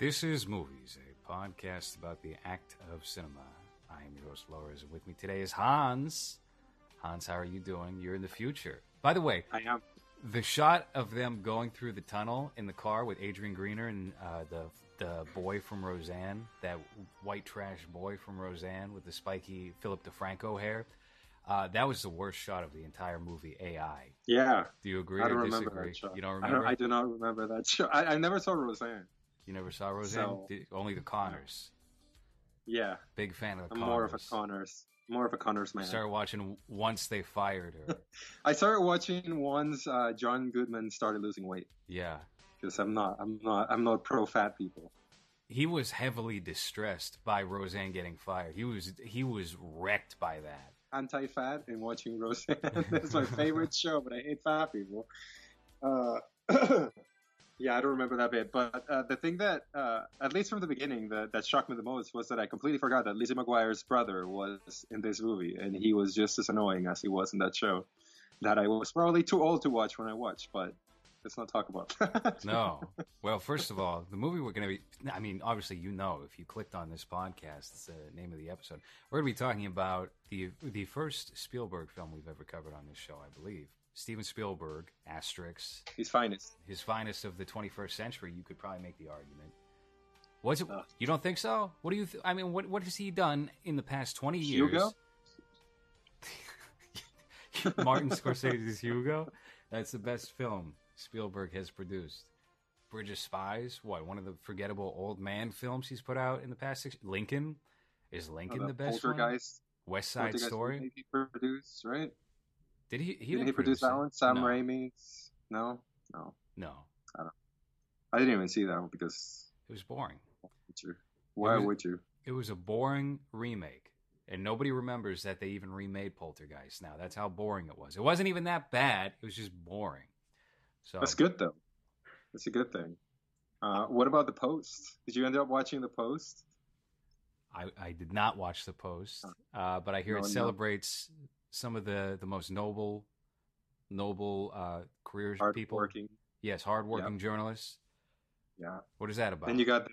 This is Movies, a podcast about the act of cinema. I am your host, Lars, and with me today is Hans. Hans, how are you doing? You're in the future. By the way, I am. the shot of them going through the tunnel in the car with Adrian Grenier and uh, the the boy from Roseanne, that white trash boy from Roseanne with the spiky Philip DeFranco hair. Uh, that was the worst shot of the entire movie. AI. Yeah, Do you agree I don't or remember that show. You don't I, remember? don't, I do not remember that show. I, I never saw Roseanne. You never saw Roseanne? So- Did- only the Connors. Yeah, Big fan of the I'm Connors. more of a Connors, more of a Connors man. I Started watching once they fired her. I started watching once uh, John Goodman started losing weight yeah. because I'm not, I'm not, I'm not pro fat people. He was heavily distressed by Roseanne getting fired. He was he was wrecked by that. Anti-fat and watching Roseanne. That's my favorite show, but I hate fat people. Uh, yeah, I don't remember that bit. But uh, the thing that, uh, at least from the beginning, that, that shocked me the most was that I completely forgot that Lizzie McGuire's brother was in this movie, and he was just as annoying as he was in that show. That I was probably too old to watch when I watched, but let's not talk about that. No. Well, first of all, the movie we're going to be, I mean, obviously, you know, if you clicked on this podcast, it's the name of the episode. We're going to be talking about the the first Spielberg film we've ever covered on this show, I believe. Steven Spielberg, Asterix, His finest. his finest of the 21st century. You could probably make the argument. Was it? Ugh. You don't think so? What do you? Th- I mean, what what has he done in the past 20 years? Hugo? Martin Scorsese's Hugo. That's the best film Spielberg has produced. Bridge of Spies. What? One of the forgettable old man films he's put out in the past six. Lincoln. Is Lincoln Uh, the best one? West Side Story. produced, right? Did he? He Did he produce that one? Sam no. Raimi's? No, no. No, I don't. I didn't even see that one because it was boring. Why was- would you? It was a boring remake, and nobody remembers that they even remade Poltergeist. Now that's how boring it was. It wasn't even that bad. It was just boring. So That's good though. That's a good thing. Uh, what about the post? Did you end up watching the post? I, I did not watch the post, uh, but I hear No, it no. Some of the, the most noble, noble uh, careers Hard people. working. Yes, hardworking journalists. Yeah. What is that about? Then you got the,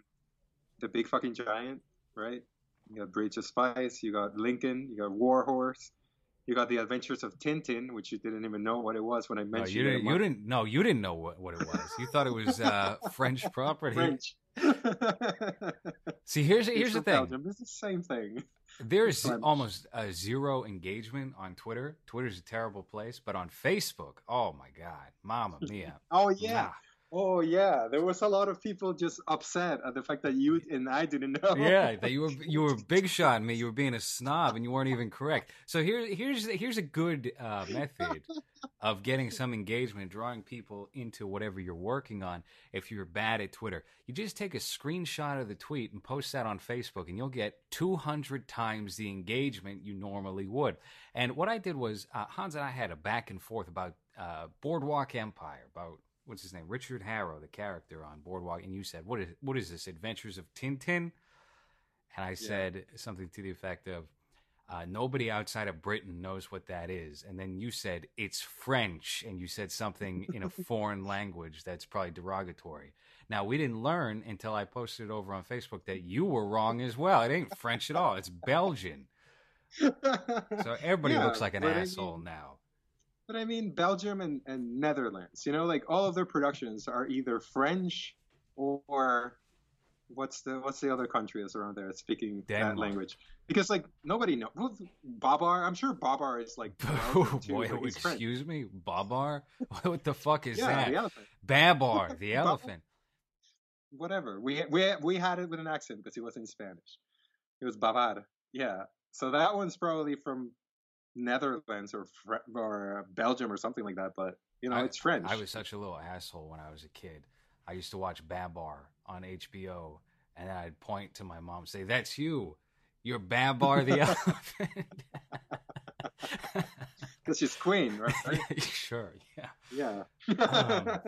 the big fucking giant, right? You got Bridge of Spies. You got Lincoln. You got Warhorse. You got the Adventures of Tintin, which you didn't even know what it was when I no, mentioned you it. didn't. You didn't. No, you didn't know what, what it was. You thought it was uh, French property. French. See, here's here's It's the thing. Belgium. It's the same thing. There's almost a zero engagement on Twitter. Twitter's a terrible place, but on Facebook, oh my god, Mama Mia! Oh yeah. Oh yeah. There was a lot of people just upset at the fact that you and I didn't know. yeah, that you were you were big shot me. You were being a snob, and you weren't even correct. So here here's here's a good uh, method of getting some engagement, drawing people into whatever you're working on. If you're bad at Twitter, you just take a screenshot of the tweet and post that on Facebook, and you'll get 200 times the engagement you normally would. And what I did was uh, Hans and I had a back and forth about uh, Boardwalk Empire, about what's his name, Richard Harrow, the character on Boardwalk, and you said, "What is what is this? Adventures of Tintin?" And I said something to the effect of, uh, "Nobody outside of Britain knows what that is." And then you said, "It's French," and you said something in a foreign language that's probably derogatory. Now we didn't learn until I posted it over on Facebook that you were wrong as well. It ain't French at all; it's Belgian. So everybody Yeah, looks like an I asshole mean- now. But I mean, Belgium and, and Netherlands, you know, like all of their productions are either French or what's the what's the other country that's around there speaking Denmark. that language? Because like nobody knows. Babar, I'm sure Babar is like too, Boy, excuse me, Babar. What the fuck is yeah, that? the elephant. Babar, the elephant. Whatever. We we we had it with an accent because he was in Spanish. It was Bavar. Yeah. So that one's probably from Netherlands or or Belgium or something like that. But you know, I- it's French. I was such a little asshole when I was a kid. I used to watch Babar on HBO, and I'd point to my mom and say, "That's you. You're Babar the elephant." because she's queen, right? sure, yeah. yeah. Um,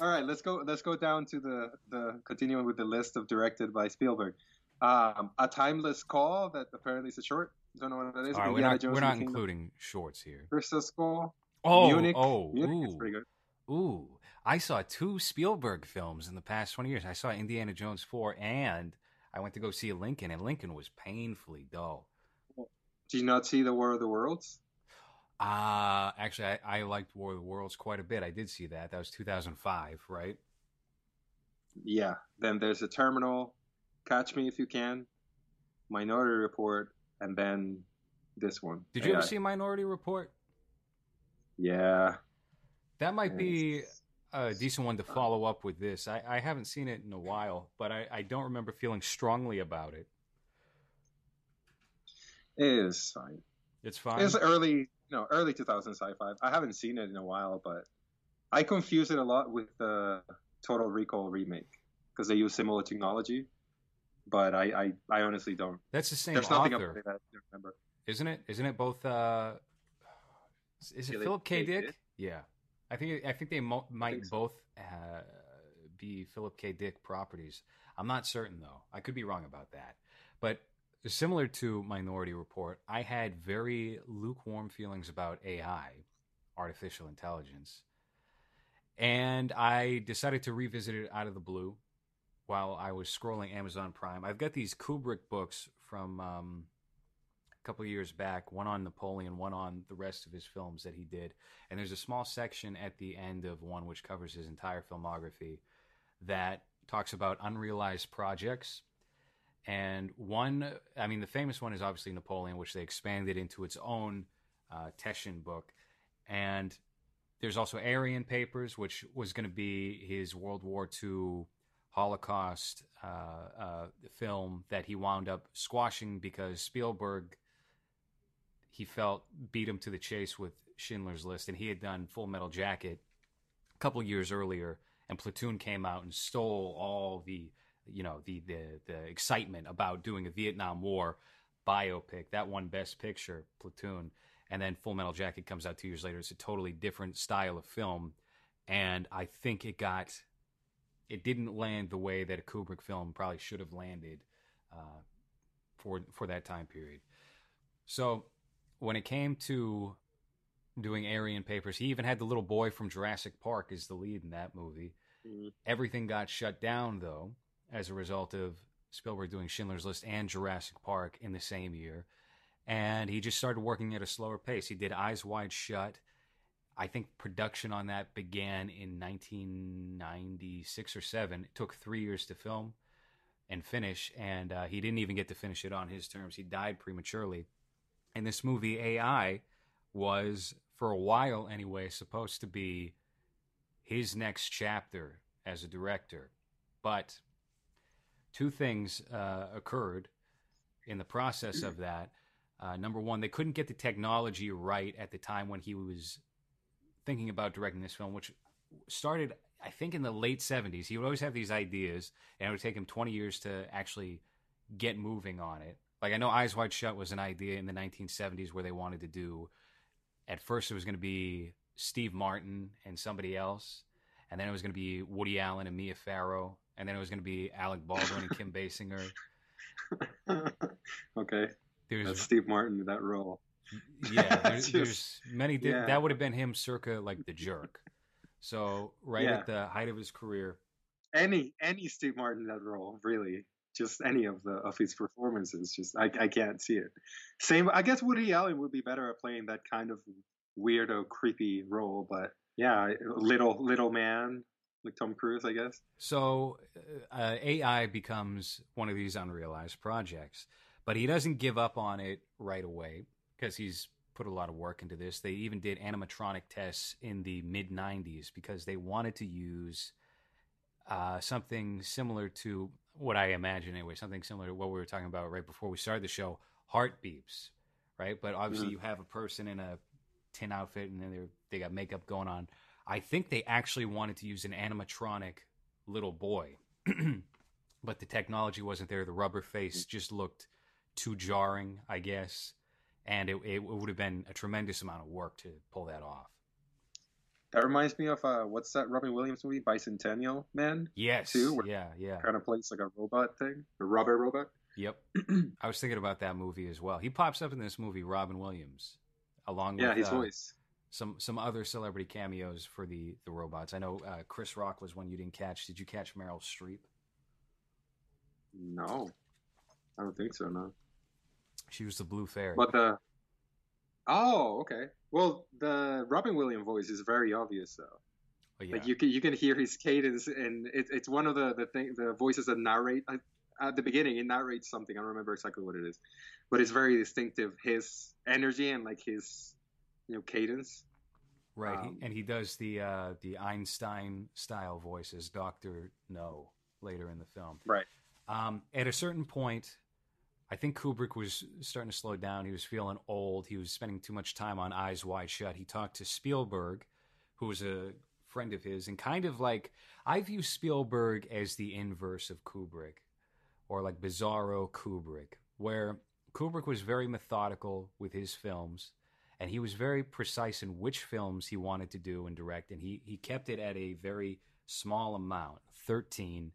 All right, let's go. Let's go down to the the continuing with the list of directed by Spielberg. Um, a timeless call that apparently is a short. Don't know what that is. All right, we're not, we're not the including shorts here. Crystal Skull. Oh, Munich. oh, Munich is ooh, pretty good. ooh. I saw two Spielberg films in the past 20 years. I saw Indiana Jones 4 and I went to go see Lincoln, and Lincoln was painfully dull. Did you not see The War of the Worlds? Uh, actually, I, I liked War of the Worlds quite a bit. I did see that. That was 2005, right? Yeah. Then there's a Terminal, Catch Me If You Can, Minority Report, and then this one. Did you AI. ever see Minority Report? Yeah. That might be a decent one to follow up with this. I, I haven't seen it in a while, but I, I don't remember feeling strongly about it. It is fine. It's fine. It's early, you know, early 2000 sci-fi. I haven't seen it in a while, but I confuse it a lot with the Total Recall remake because they use similar technology. But I, I, I honestly don't. That's the same There's author, nothing that I remember. Isn't it? Isn't it both? Uh, is it Philip K. Dick? Dick? Yeah, I think I think they mo- might think so. both uh, be Philip K. Dick properties. I'm not certain though. I could be wrong about that. But similar to Minority Report, I had very lukewarm feelings about AI, artificial intelligence, and I decided to revisit it out of the blue while I was scrolling Amazon Prime. I've got these Kubrick books from um, a couple years back, one on Napoleon, one on the rest of his films that he did. And there's a small section at the end of one which covers his entire filmography that talks about unrealized projects. And one, I mean, the famous one is obviously Napoleon, which they expanded into its own uh, book. And there's also Aryan Papers, which was going to be his World War II Holocaust uh, uh, film that he wound up squashing because Spielberg, he felt, beat him to the chase with Schindler's List, and he had done Full Metal Jacket a couple years earlier, and Platoon came out and stole all the, you know, the the the excitement about doing a Vietnam War biopic. That won Best Picture, Platoon, and then Full Metal Jacket comes out two years later. It's a totally different style of film, and I think it got it didn't land the way that a Kubrick film probably should have landed uh, for for that time period. So when it came to doing Aryan Papers, he even had the little boy from Jurassic Park as the lead in that movie. Mm-hmm. Everything got shut down though as a result of Spielberg doing Schindler's List and Jurassic Park in the same year. And he just started working at a slower pace. He did Eyes Wide Shut I think production on that began in 1996 or 7. It took three years to film and finish, and uh, he didn't even get to finish it on his terms. He died prematurely. And this movie, AI, was, for a while anyway, supposed to be his next chapter as a director. But two things uh, occurred in the process of that. Uh, number one, they couldn't get the technology right at the time when he was thinking about directing this film, which started, I think, in the late 70s. He would always have these ideas, and it would take him 20 years to actually get moving on it. Like, I know Eyes Wide Shut was an idea in the 1970s where they wanted to do, at first, it was going to be Steve Martin and somebody else, and then it was going to be Woody Allen and Mia Farrow, and then it was going to be Alec Baldwin and Kim Basinger. okay. There's That's Steve Martin in that role. Yeah, there's, there's many. Yeah. That would have been him, circa like the jerk. So right yeah. at the height of his career, any any Steve Martin that role really, just any of the of his performances, just I I can't see it. Same, I guess Woody Allen would be better at playing that kind of weirdo, creepy role, but yeah, little little man like Tom Cruise, I guess. So uh, AI becomes one of these unrealized projects, but he doesn't give up on it right away because he's put a lot of work into this. They even did animatronic tests in the mid 90s because they wanted to use uh, something similar to what I imagine anyway, something similar to what we were talking about right before we started the show Heartbeeps, right? But obviously, mm-hmm. you have a person in a tin outfit and then they they got makeup going on. I think they actually wanted to use an animatronic little boy, but the technology wasn't there. The rubber face mm. just looked too jarring, I guess and it, it would have been a tremendous amount of work to pull that off. That reminds me of uh, what's that Robin Williams movie, Bicentennial Man? Yes. Too, yeah, yeah. Kind of plays like a robot thing, a rubber robot. Yep. I was thinking about that movie as well. He pops up in this movie, Robin Williams, along yeah, with his uh, voice. some some other celebrity cameos for the the robots. I know uh, Chris Rock was one you didn't catch. Did you catch Meryl Streep? No, I don't think so. No. She was the blue fairy. But the oh, okay. Well, the Robin Williams voice is very obvious, though. Oh, yeah. Like you can you can hear his cadence, and it, it's one of the the thing the voices that narrate at the beginning. It narrates something. I don't remember exactly what it is, but it's very distinctive. His energy and like his you know cadence. Right, um, and he does the uh, the Einstein style voices, Doctor Know, later in the film. Right. Um, at a certain point, I think Kubrick was starting to slow down. He was feeling old. He was spending too much time on Eyes Wide Shut. He talked to Spielberg, who was a friend of his, and kind of like I view Spielberg as the inverse of Kubrick, or like Bizarro Kubrick, where Kubrick was very methodical with his films and he was very precise in which films he wanted to do and direct and he he kept it at a very small amount 13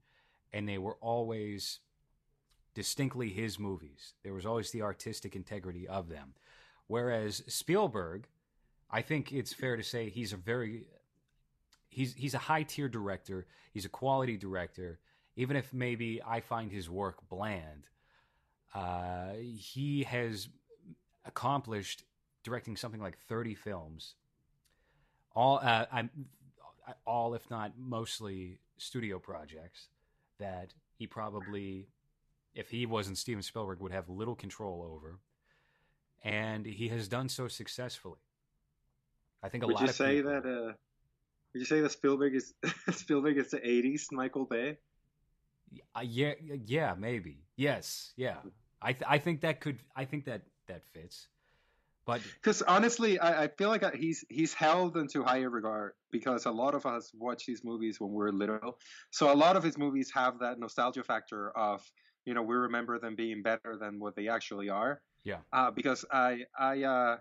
and they were always distinctly his movies. There was always the artistic integrity of them. Whereas Spielberg I think it's fair to say he's a very he's he's a high tier director. He's a quality director. Even if maybe I find his work bland uh, he has accomplished directing something like 30 films, all uh, I'm all if not mostly studio projects that he probably if he wasn't Steven Spielberg would have little control over and he has done so successfully. I think a would lot you say people, that uh would you say that Spielberg is Spielberg is the 80s Michael Bay? Uh, yeah yeah maybe. Yes, yeah. I th- I think that could I think that that fits. But because honestly, I, I, feel like he's he's held into higher regard because a lot of us watch these movies when we're little. So a lot of his movies have that nostalgia factor of you know we remember them being better than what they actually are. Yeah. Uh, because I I uh,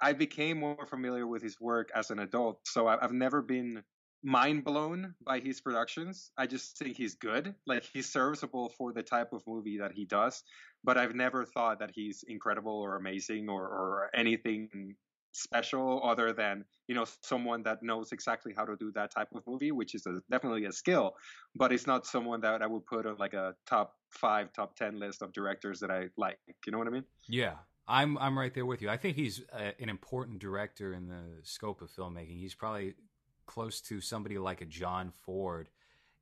I became more familiar with his work as an adult, so I, I've never been mind blown by his productions. I just think he's good. Like he's serviceable for the type of movie that he does but I've never thought that he's incredible or amazing or, or anything special other than you know someone that knows exactly how to do that type of movie which is a, definitely a skill but it's not someone that i would put on like a top five top ten list of directors that i like you know what i mean yeah i'm i'm right there with you i think he's a, an important director in the scope of filmmaking he's probably close to somebody like a john ford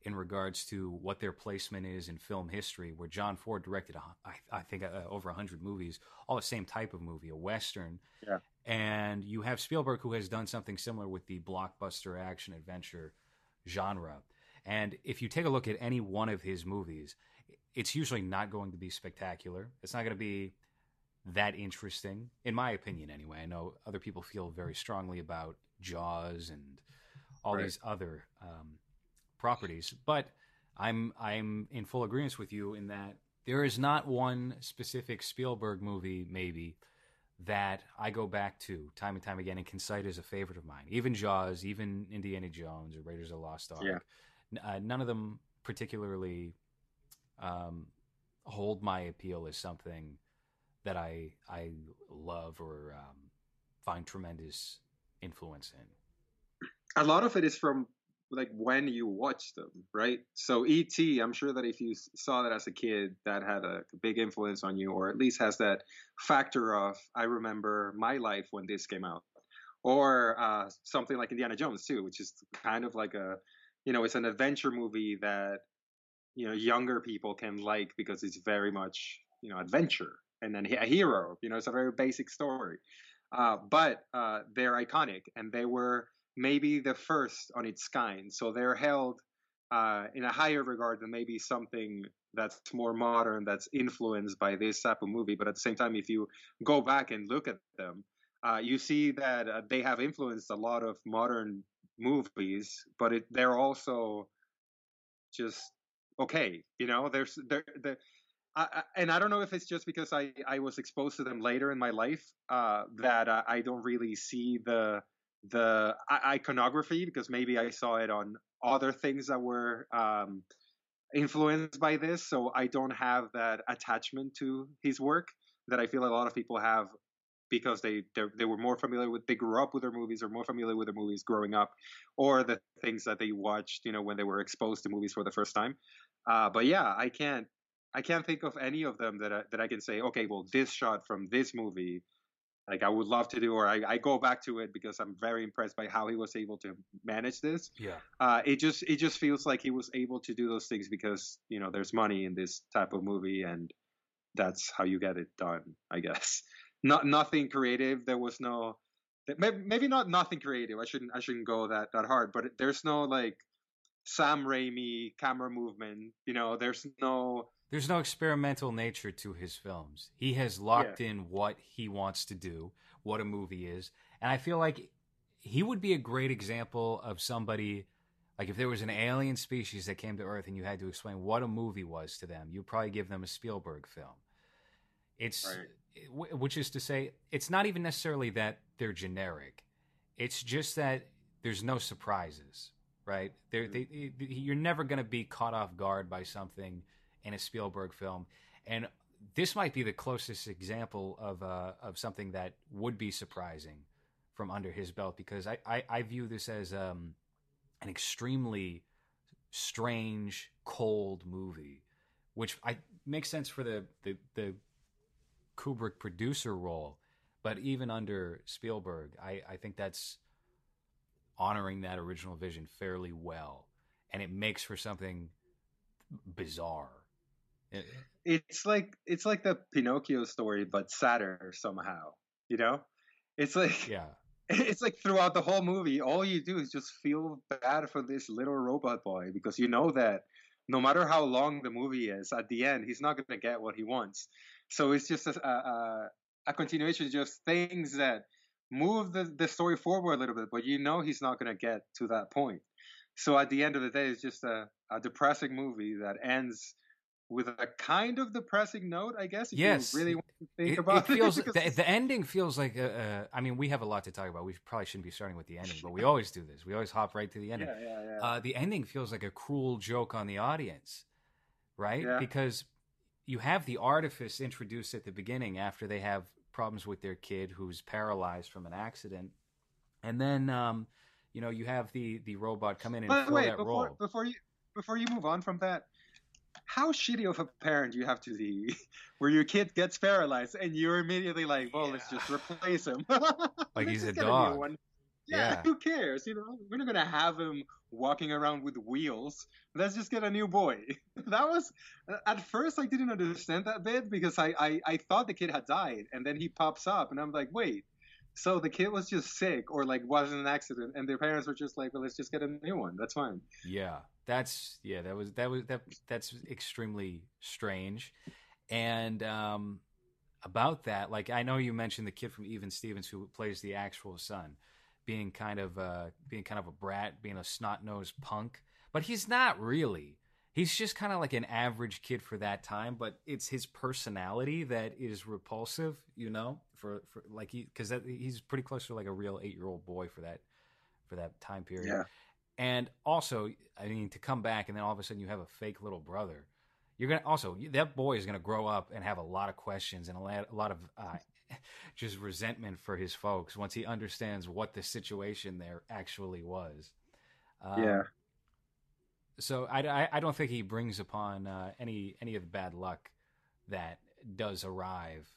in regards to what their placement is in film history, where John Ford directed, I, I think, uh, over 100 movies, all the same type of movie, a Western. Yeah. And you have Spielberg, who has done something similar with the blockbuster action adventure genre. And if you take a look at any one of his movies, it's usually not going to be spectacular. It's not going to be that interesting, in my opinion, anyway. I know other people feel very strongly about Jaws and all right. these other um, properties. But I'm I'm in full agreement with you in that there is not one specific Spielberg movie, maybe, that I go back to time and time again and can cite as a favorite of mine. Even Jaws, even Indiana Jones or Raiders of the Lost Ark. Yeah. Uh, none of them particularly um, hold my appeal as something that I I love or um, find tremendous influence in. A lot of it is from like when you watch them, right? So E.T., I'm sure that if you saw that as a kid, that had a big influence on you, or at least has that factor of I remember my life when this came out, or uh, something like Indiana Jones too, which is kind of like a, you know, it's an adventure movie that you know younger people can like because it's very much you know adventure and then a hero. You know, it's a very basic story, uh, but uh, they're iconic and they were maybe the first on its kind. So they're held uh, in a higher regard than maybe something that's more modern, that's influenced by this type of movie. But at the same time, if you go back and look at them, uh, you see that uh, they have influenced a lot of modern movies, but it, they're also just okay. You know, there's they're, they're I, and I don't know if it's just because I, I was exposed to them later in my life uh, that uh, I don't really see the the iconography because maybe I saw it on other things that were um, influenced by this. So I don't have that attachment to his work that I feel a lot of people have because they they were more familiar with they grew up with their movies or more familiar with their movies growing up, or the things that they watched you know when they were exposed to movies for the first time. Uh, but yeah, I can't I can't think of any of them that I, that I can say okay, well this shot from this movie like I would love to do, or I, I, go back to it because I'm very impressed by how he was able to manage this. Yeah. Uh, it just it just feels like he was able to do those things because you know there's money in this type of movie, and that's how you get it done, I guess. Not nothing creative. There was no maybe not nothing creative. I shouldn't I shouldn't go that that hard, but there's no like Sam Raimi camera movement. You know, there's no there's no experimental nature to his films. He has locked yeah. in what he wants to do, what a movie is. And I feel like he would be a great example of somebody like if there was an alien species that came to Earth and you had to explain what a movie was to them, you'd probably give them a Spielberg film. It's right. which is to say it's not even necessarily that they're generic. It's just that there's no surprises, right? Mm-hmm. They, you're never going to be caught off guard by something in a Spielberg film, and this might be the closest example of uh, of something that would be surprising from under his belt because I I, I view this as um, an extremely strange, cold movie, which I makes sense for the the, the Kubrick producer role, but even under Spielberg, I, I think that's honoring that original vision fairly well, and it makes for something bizarre it's like it's like the Pinocchio story, but sadder somehow. You know, it's like yeah, it's like throughout the whole movie, all you do is just feel bad for this little robot boy because you know that no matter how long the movie is, at the end he's not going to get what he wants. So it's just a, a, a continuation of just things that move the, the story forward a little bit, but you know he's not going to get to that point. So at the end of the day, it's just a, a depressing movie that ends with a kind of depressing note, I guess. If yes, you really want to think it, about it. Feels, it the, the, ending feels like. A, a, I mean, we have a lot to talk about. We probably shouldn't be starting with the ending, but we always do this. We always hop right to the ending. Yeah, yeah, yeah. Uh, the ending feels like a cruel joke on the audience, right? Yeah. Because you have the artifice introduced at the beginning after they have problems with their kid who's paralyzed from an accident, and then um, you know you have the the robot come in and fill wait, that before, role. Before you before you move on from that how shitty of a parent you have to be where your kid gets paralyzed and you're immediately like, well, yeah. let's just replace him. like he's a dog. A yeah, yeah, who cares? You know, we're not gonna have him walking around with wheels. Let's just get a new boy. that was at first I didn't understand that bit because I, I I thought the kid had died, and then he pops up, and I'm like, wait, so the kid was just sick or like was in an accident, and their parents were just like, well, let's just get a new one. That's fine. Yeah, that's yeah that was that was that that's extremely strange. And um about that like i know you mentioned the kid from even stevens who plays the actual son being kind of uh being kind of a brat being a snot-nosed punk. But he's not really. He's just kind of like an average kid for that time but it's his personality that is repulsive you know for, for like he because he's pretty close to like a real eight year old boy for that for that time period yeah and also, I mean, to come back and then all of a sudden you have a fake little brother. You're gonna also that boy is gonna grow up and have a lot of questions and a lot, a lot of uh, just resentment for his folks once he understands what the situation there actually was. Um, yeah. So I, I, I, don't think he brings upon uh, any any of the bad luck that does arrive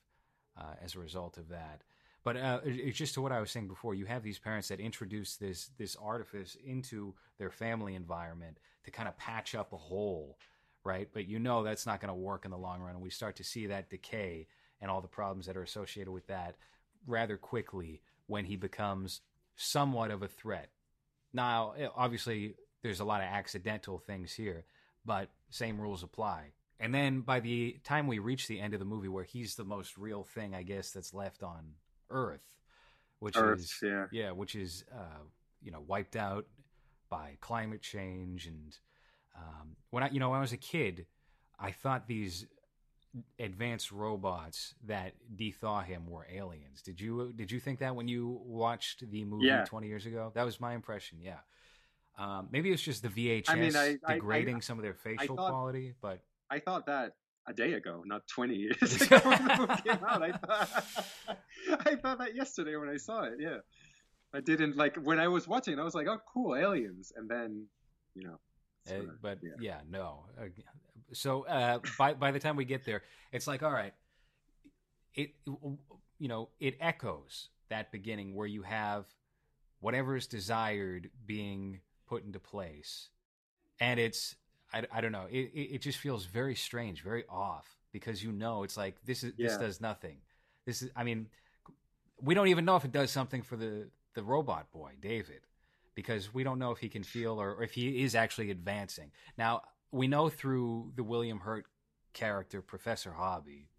uh, as a result of that. But uh, it's just to what I was saying before. You have these parents that introduce this this artifice into their family environment to kind of patch up a hole, right? But you know that's not going to work in the long run, and we start to see that decay and all the problems that are associated with that rather quickly when he becomes somewhat of a threat. Now, eh, obviously, there's a lot of accidental things here, but same rules apply. And then by the time we reach the end of the movie, where he's the most real thing, I guess, that's left on Earth, which Earth, is yeah. yeah, which is uh, you know wiped out by climate change and um, when I you know when I was a kid, I thought these advanced robots that dethaw him were aliens. Did you did you think that when you watched the movie yeah. 20 years ago? That was my impression. Yeah. Um, maybe it's just the VHS I mean, I, degrading I, some of their facial thought, quality, but I thought that a day ago, not 20 years ago when the movie came out. I thought, I thought that yesterday when I saw it. Yeah, I didn't like when I was watching. I was like, oh, cool, aliens, and then you know. Uh, but yeah. yeah, no. Uh, so uh, by by the time we get there, it's like, all right, it you know it echoes that beginning where you have whatever is desired being put into place, and it's I, I don't know it it just feels very strange, very off because you know it's like this is yeah. this does nothing. This is I mean we don't even know if it does something for the the robot boy David because we don't know if he can feel or, or if he is actually advancing. Now we know through the William Hurt character, Professor Hobby,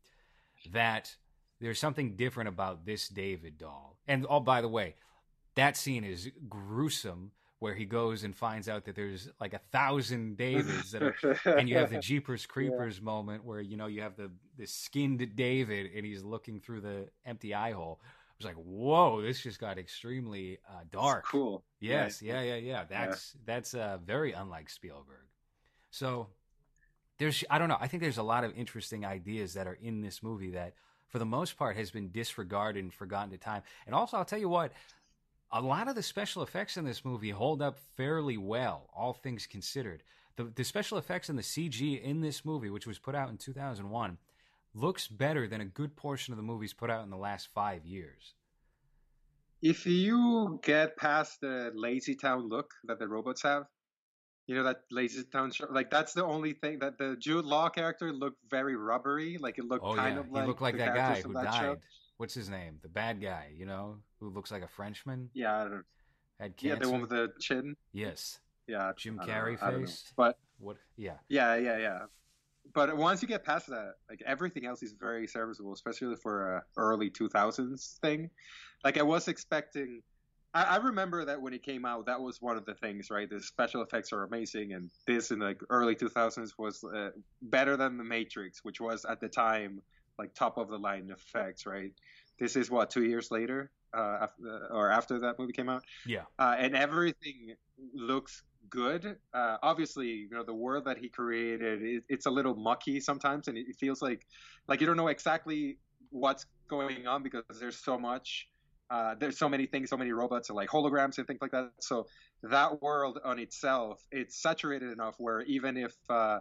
that there's something different about this David doll. And oh, by the way, that scene is gruesome where he goes and finds out that there's like a thousand Davids that are, and you have the Jeepers Creepers yeah. moment where you know you have the the skinned David and he's looking through the empty eye hole. I was like, whoa, this just got extremely uh, dark. cool. Yes, yeah, yeah, yeah. yeah. That's yeah. that's uh, very unlike Spielberg. So there's I don't know. I think there's a lot of interesting ideas that are in this movie that for the most part has been disregarded and forgotten to time. And also I'll tell you what, a lot of the special effects in this movie hold up fairly well, all things considered. The, the special effects and the CG in this movie, which was put out in 2001, looks better than a good portion of the movies put out in the last five years. If you get past the lazy town look that the robots have, you know that lazy town show like that's the only thing that the jude law character looked very rubbery like it looked oh, kind yeah. of like he looked like that guy who that died show. What's his name? The bad guy you know who looks like a frenchman? Yeah I don't, had cancer. yeah the one with the chin? Yes. Yeah jim carrey face? But what yeah. Yeah yeah yeah. But once you get past that like everything else is very serviceable especially for a early 2000s thing. Like i was expecting I, I, remember that when it came out, that was one of the things, right? The special effects are amazing, and this in the early 2000s was uh, better than the Matrix, which was at the time like top of the line effects, right? This is what two years later, uh, after, or after that movie came out. Yeah, uh, and everything looks good. Uh, obviously, you know the world that he created, it, it's a little mucky sometimes, and it feels like like you don't know exactly what's going on because there's so much uh, there's so many things, so many robots and like holograms and things like that. So that world on itself, it's saturated enough where even if uh,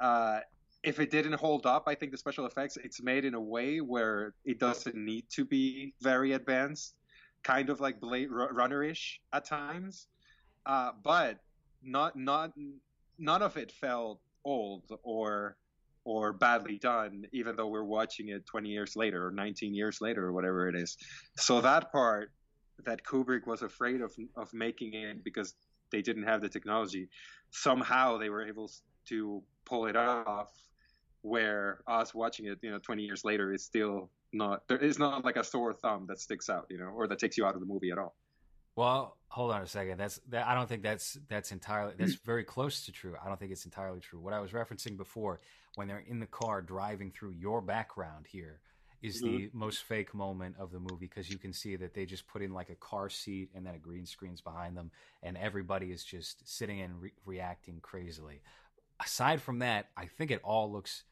uh, if it didn't hold up, I think the special effects it's made in a way where it doesn't need to be very advanced, kind of like Blade Runner-ish at times, uh, but not not none of it felt old or or badly done, even though we're watching it 20 years later or 19 years later or whatever it is. So that part that Kubrick was afraid of of making it because they didn't have the technology, somehow they were able to pull it off. Where us watching it, you know, 20 years later is still not there is not like a sore thumb that sticks out, you know, or that takes you out of the movie at all. Well, hold on a second. That's that. I don't think that's that's entirely. That's very close to true. I don't think it's entirely true. What I was referencing before, when they're in the car driving through your background here, is mm-hmm. the most fake moment of the movie because you can see that they just put in like a car seat and then a green screen's behind them, and everybody is just sitting and re- reacting crazily. Aside from that, I think it all looks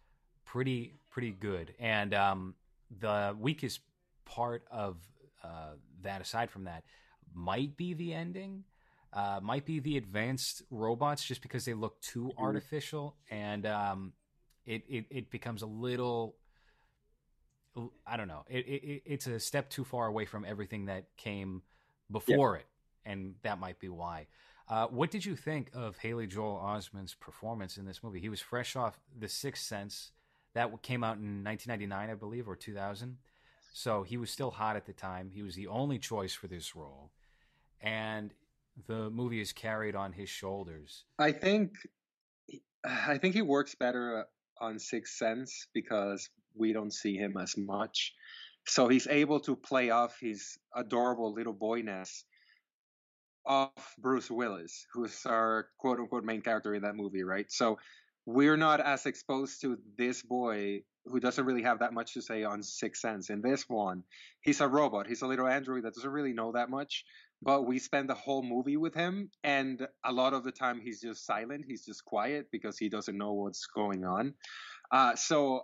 pretty pretty good. And um, the weakest part of uh, that, aside from that might be the ending. Uh, might be the advanced robots just because they look too mm-hmm. artificial and um, it, it, it becomes a little I don't know it, it, it's a step too far away from everything that came before yeah. it and that might be why. Uh, what did you think of Haley Joel Osment's performance in this movie? He was fresh off The Sixth Sense that came out in 1999, I believe, or 2000. So he was still hot at the time. He was the only choice for this role and the movie is carried on his shoulders. I think I think he works better uh, on Sixth Sense because we don't see him as much. So he's able to play off his adorable little boyness off Bruce Willis, who's our quote unquote main character in that movie, right? So we're not as exposed to this boy who doesn't really have that much to say on Sixth Sense. In this one, he's a robot. He's a little android that doesn't really know that much but we spend the whole movie with him and a lot of the time he's just silent he's just quiet because he doesn't know what's going on Uh, so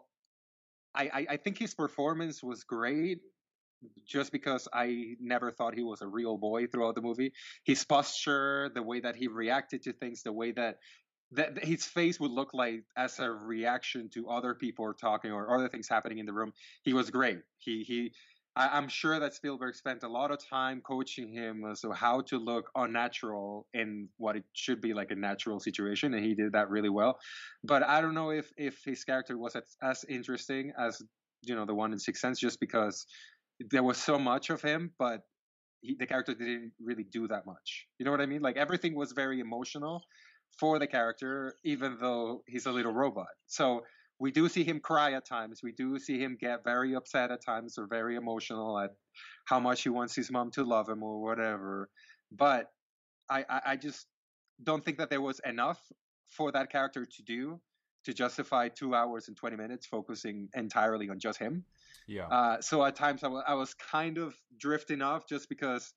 I, I, I think his performance was great just because I never thought he was a real boy throughout the movie. His posture, the way that he reacted to things, the way that that his face would look like as a reaction to other people talking or other things happening in the room. He was great. He he I, am sure that Spielberg spent a lot of time coaching him as to how to look unnatural in what it should be like a natural situation, and he did that really well. But I don't know if if his character was as, as interesting as you know the one in Sixth Sense, just because there was so much of him, but he, the character didn't really do that much. You know what I mean? Like everything was very emotional for the character, even though he's a little robot. So we do see him cry at times. We do see him get very upset at times or very emotional at how much he wants his mom to love him or whatever. But I, I, I just don't think that there was enough for that character to do to justify two hours and 20 minutes focusing entirely on just him. Yeah. Uh, so at times I, w- I was kind of drifting off just because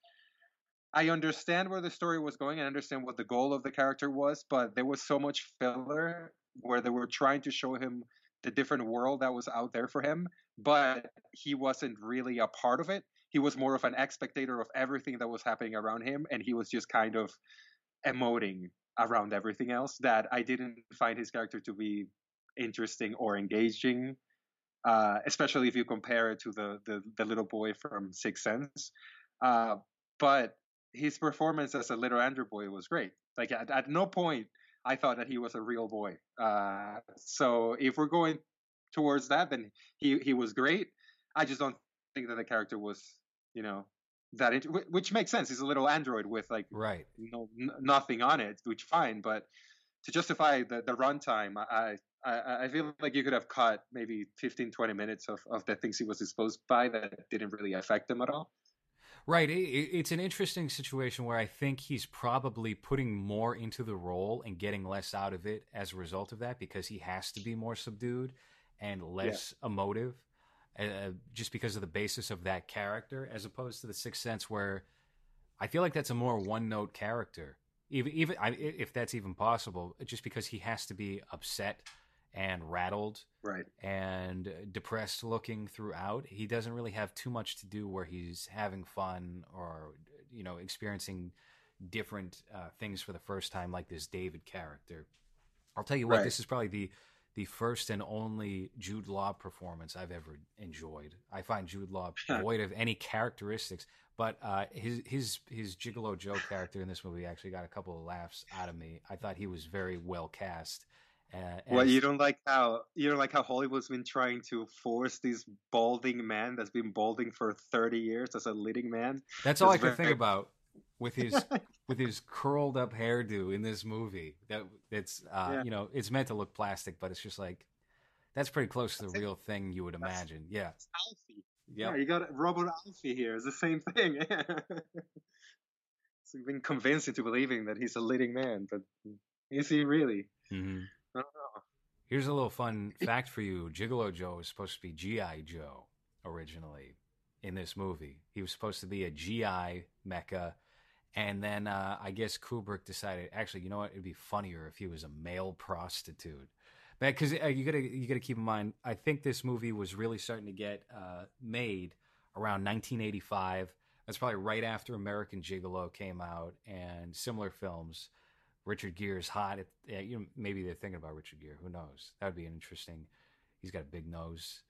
I understand where the story was going. I understand what the goal of the character was, but there was so much filler where they were trying to show him the different world that was out there for him, but he wasn't really a part of it. He was more of an spectator of everything that was happening around him, and he was just kind of emoting around everything else. That I didn't find his character to be interesting or engaging, uh, especially if you compare it to the the, the little boy from Sixth Sense. Uh, but his performance as a little android boy was great. Like at, at no point I thought that he was a real boy. Uh, so if we're going towards that, then he he was great. I just don't think that the character was, you know, that int- which makes sense. He's a little android with like right, no n- nothing on it, which fine. But to justify the the runtime, I, I I feel like you could have cut maybe 15, 20 minutes of of the things he was exposed by that didn't really affect him at all. Right. It, it's an interesting situation where I think he's probably putting more into the role and getting less out of it as a result of that because he has to be more subdued and less yeah. emotive uh, just because of the basis of that character as opposed to the Sixth Sense where I feel like that's a more one note character. Even, even if that's even possible, just because he has to be upset and rattled right. and depressed looking throughout. He doesn't really have too much to do where he's having fun or you know experiencing different uh, things for the first time like this david character. I'll tell you what right. this is probably the the first and only jude law performance i've ever enjoyed. I find jude law void of any characteristics but uh, his his his Gigolo Joe character in this movie actually got a couple of laughs out of me. I thought he was very well cast, uh, well, you don't like how you don't like how Hollywood's been trying to force this balding man that's been balding for thirty years as a leading man. That's all I could think about with his with his curled up hairdo in this movie. That it's uh, yeah. you know it's meant to look plastic, but it's just like that's pretty close to the real thing you would imagine. Yeah, Alfie. Yep. Yeah, you got Robert Alfie here. It's the same thing. so you've been convinced into believing that he's a leading man, but is he really? Mm-hmm. Here's a little fun fact for you: Gigolo Joe was supposed to be GI Joe originally in this movie. He was supposed to be a GI mecha, and then uh, I guess Kubrick decided, actually, you know what? It'd be funnier if he was a male prostitute. Because uh, you gotta you gotta keep in mind, I think this movie was really starting to get uh, made around 1985. That's probably right after American Gigolo came out and similar films. Richard Gere's hot. It, yeah, you know, maybe they're thinking about Richard Gere. Who knows? That would be an interesting. He's got a big nose,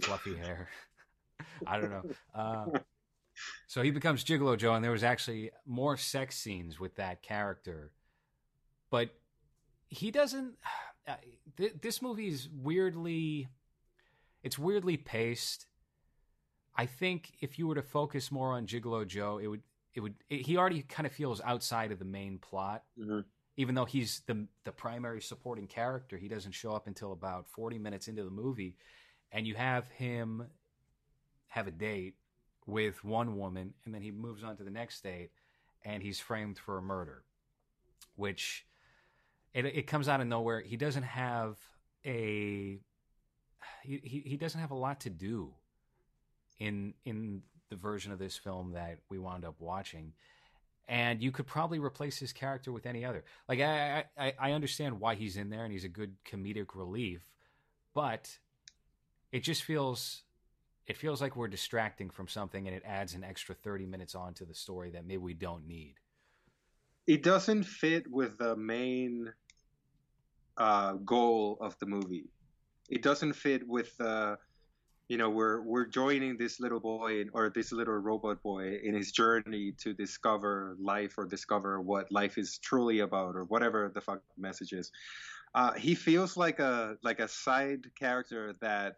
fluffy hair. I don't know. Uh, so he becomes Gigolo Joe, and there was actually more sex scenes with that character, but he doesn't. Uh, th- this movie is weirdly, it's weirdly paced. I think if you were to focus more on Gigolo Joe, it would it would it, he already kind of feels outside of the main plot. Mm-hmm. Even though he's the the primary supporting character, he doesn't show up until about 40 minutes into the movie and you have him have a date with one woman and then he moves on to the next date and he's framed for a murder which it, it comes out of nowhere he doesn't have a he, he, he doesn't have a lot to do in in the version of this film that we wound up watching. And you could probably replace his character with any other. Like I, I i understand why he's in there and he's a good comedic relief but it just feels it feels like we're distracting from something and it adds an extra 30 minutes onto the story that maybe we don't need. It doesn't fit with the main uh, goal of the movie. It doesn't fit with the you know we're we're joining this little boy or this little robot boy in his journey to discover life or discover what life is truly about or whatever the fuck the message is. Uh, he feels like a like a side character that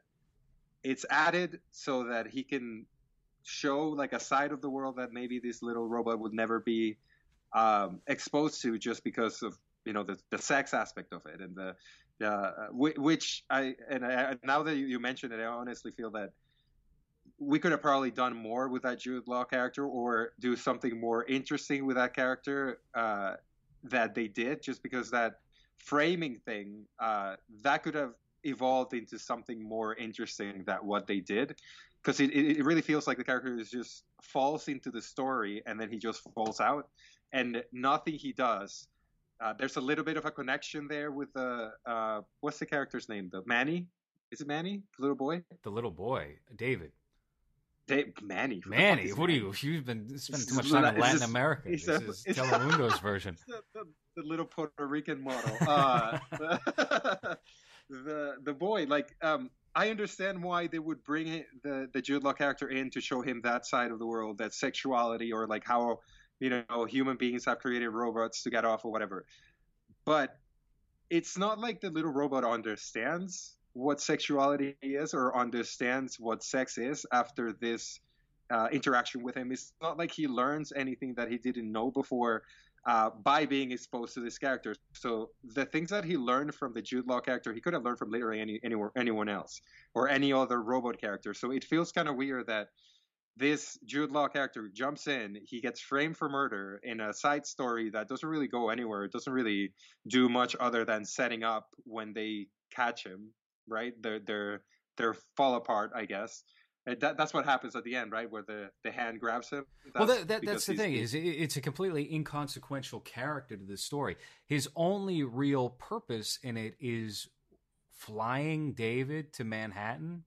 it's added so that he can show like a side of the world that maybe this little robot would never be um, exposed to just because of you know the, the sex aspect of it and the uh, which I and I, now that you mentioned it, I honestly feel that we could have probably done more with that Jude Law character, or do something more interesting with that character uh, that they did, just because that framing thing uh, that could have evolved into something more interesting than what they did, because it, it really feels like the character is just falls into the story and then he just falls out, and nothing he does uh, there's a little bit of a connection there with the uh, what's the character's name? The Manny? Is it Manny? The little boy? The little boy, David. Dave, Manny. What Manny, what Manny? are you? You've been spending too much time in Latin America. This a, is Telemundo's version. The, the, the, little Puerto Rican model. Uh, the, the the boy, like, um, I understand why they would bring the the Jude Law character in to show him that side of the world, that sexuality, or like how you know human beings have created robots to get off or whatever but it's not like the little robot understands what sexuality is or understands what sex is after this uh, interaction with him. It's not like he learns anything that he didn't know before uh, by being exposed to this character. So the things that he learned from the Jude Law character, he could have learned from literally any, anyone else or any other robot character. So it feels kind of weird that this Jude Law character jumps in. He gets framed for murder in a side story that doesn't really go anywhere. It doesn't really do much other than setting up when they catch him. Right? They're they're they're fall apart, I guess. That, that's what happens at the end, right? Where the, the hand grabs him. That's well, that, that, that's the thing is it's a completely inconsequential character to the story. His only real purpose in it is flying David to Manhattan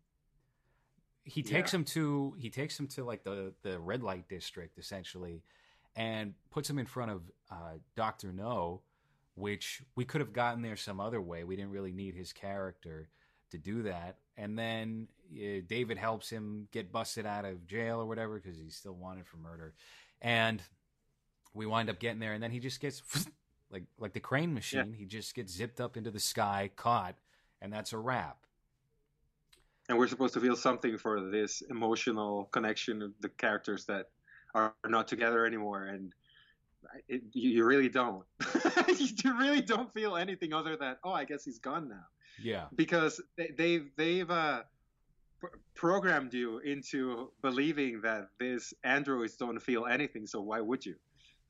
he takes yeah. him to he takes him to like the the red light district essentially and puts him in front of uh, Dr. Know which we could have gotten there some other way we didn't really need his character to do that and then uh, David helps him get busted out of jail or whatever because he's still wanted for murder and we wind up getting there and then he just gets like like the crane machine yeah. he just gets zipped up into the sky caught and that's a wrap and we're supposed to feel something for this emotional connection of the characters that are not together anymore. And it, you really don't. You really don't feel anything other than oh i guess he's gone now. Yeah. Because they, have they've, they've uh, programmed you into believing that these androids don't feel anything so why would you?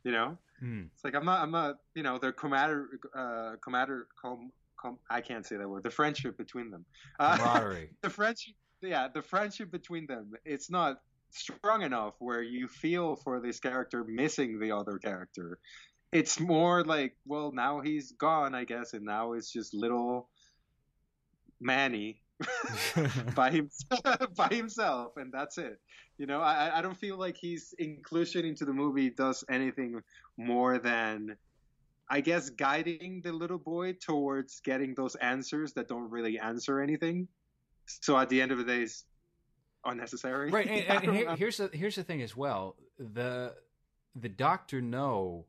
You know? Mm. it's like i'm not i'm not you know they're commander uh commander com, com- I can't say that word. The friendship between them. Uh, the friendship, yeah, the friendship between them. It's not strong enough where you feel for this character missing the other character. It's more like, well, now he's gone, I guess, and now it's just little Manny by himself, by himself, and that's it. You know, I, I don't feel like his inclusion into the movie does anything more than I guess guiding the little boy towards getting those answers that don't really answer anything. So at the end of the day, it's unnecessary. Right, and, and here's the here's the thing as well. The the Doctor Know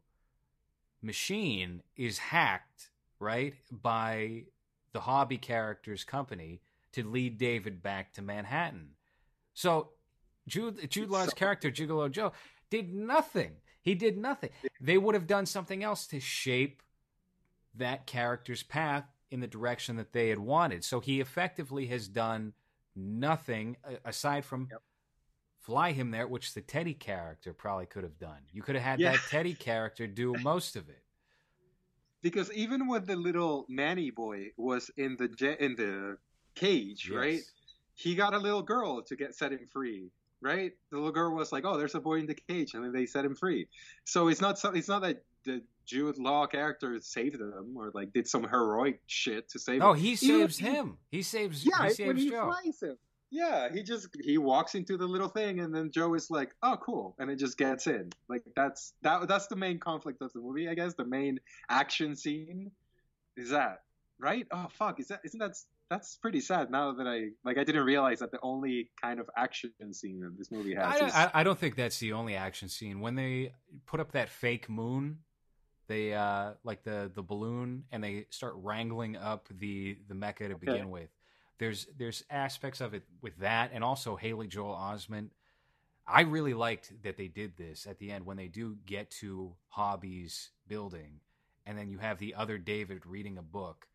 machine is hacked right by the hobby characters company to lead David back to Manhattan. So Jude Jude Law's so, character Gigolo Joe did nothing he did nothing. They would have done something else to shape that character's path in the direction that they had wanted. So he effectively has done nothing uh, aside from yep. fly him there, which the Teddy character probably could have done. You could have had yeah. that Teddy character do most of it. Because even when the little Manny boy was in the in the cage, yes. right? He got a little girl to get set him free right? The little girl was like, "Oh, there's a boy in the cage," and then they set him free. So it's not it's not that the Jude Law character saved them or like did some heroic shit to save. No, him. he saves him. He saves. Yeah, he when he Joe. flies him. Yeah, he just he walks into the little thing, and then Joe is like, "Oh, cool," and it just gets in. Like that's that that's the main conflict of the movie, I guess. The main action scene is that right? Oh fuck, is that isn't that that's pretty sad now that I like I didn't realize that the only kind of action scene that this movie has I, is don't- I, I don't think that's the only action scene. When they put up that fake moon, they uh like the the balloon, and they start wrangling up the the mecha to begin with. There's there's aspects of it with that, and also Haley Joel Osment. I really liked that they did this at the end when they do get to Hobby's building, and then you have the other David reading a book.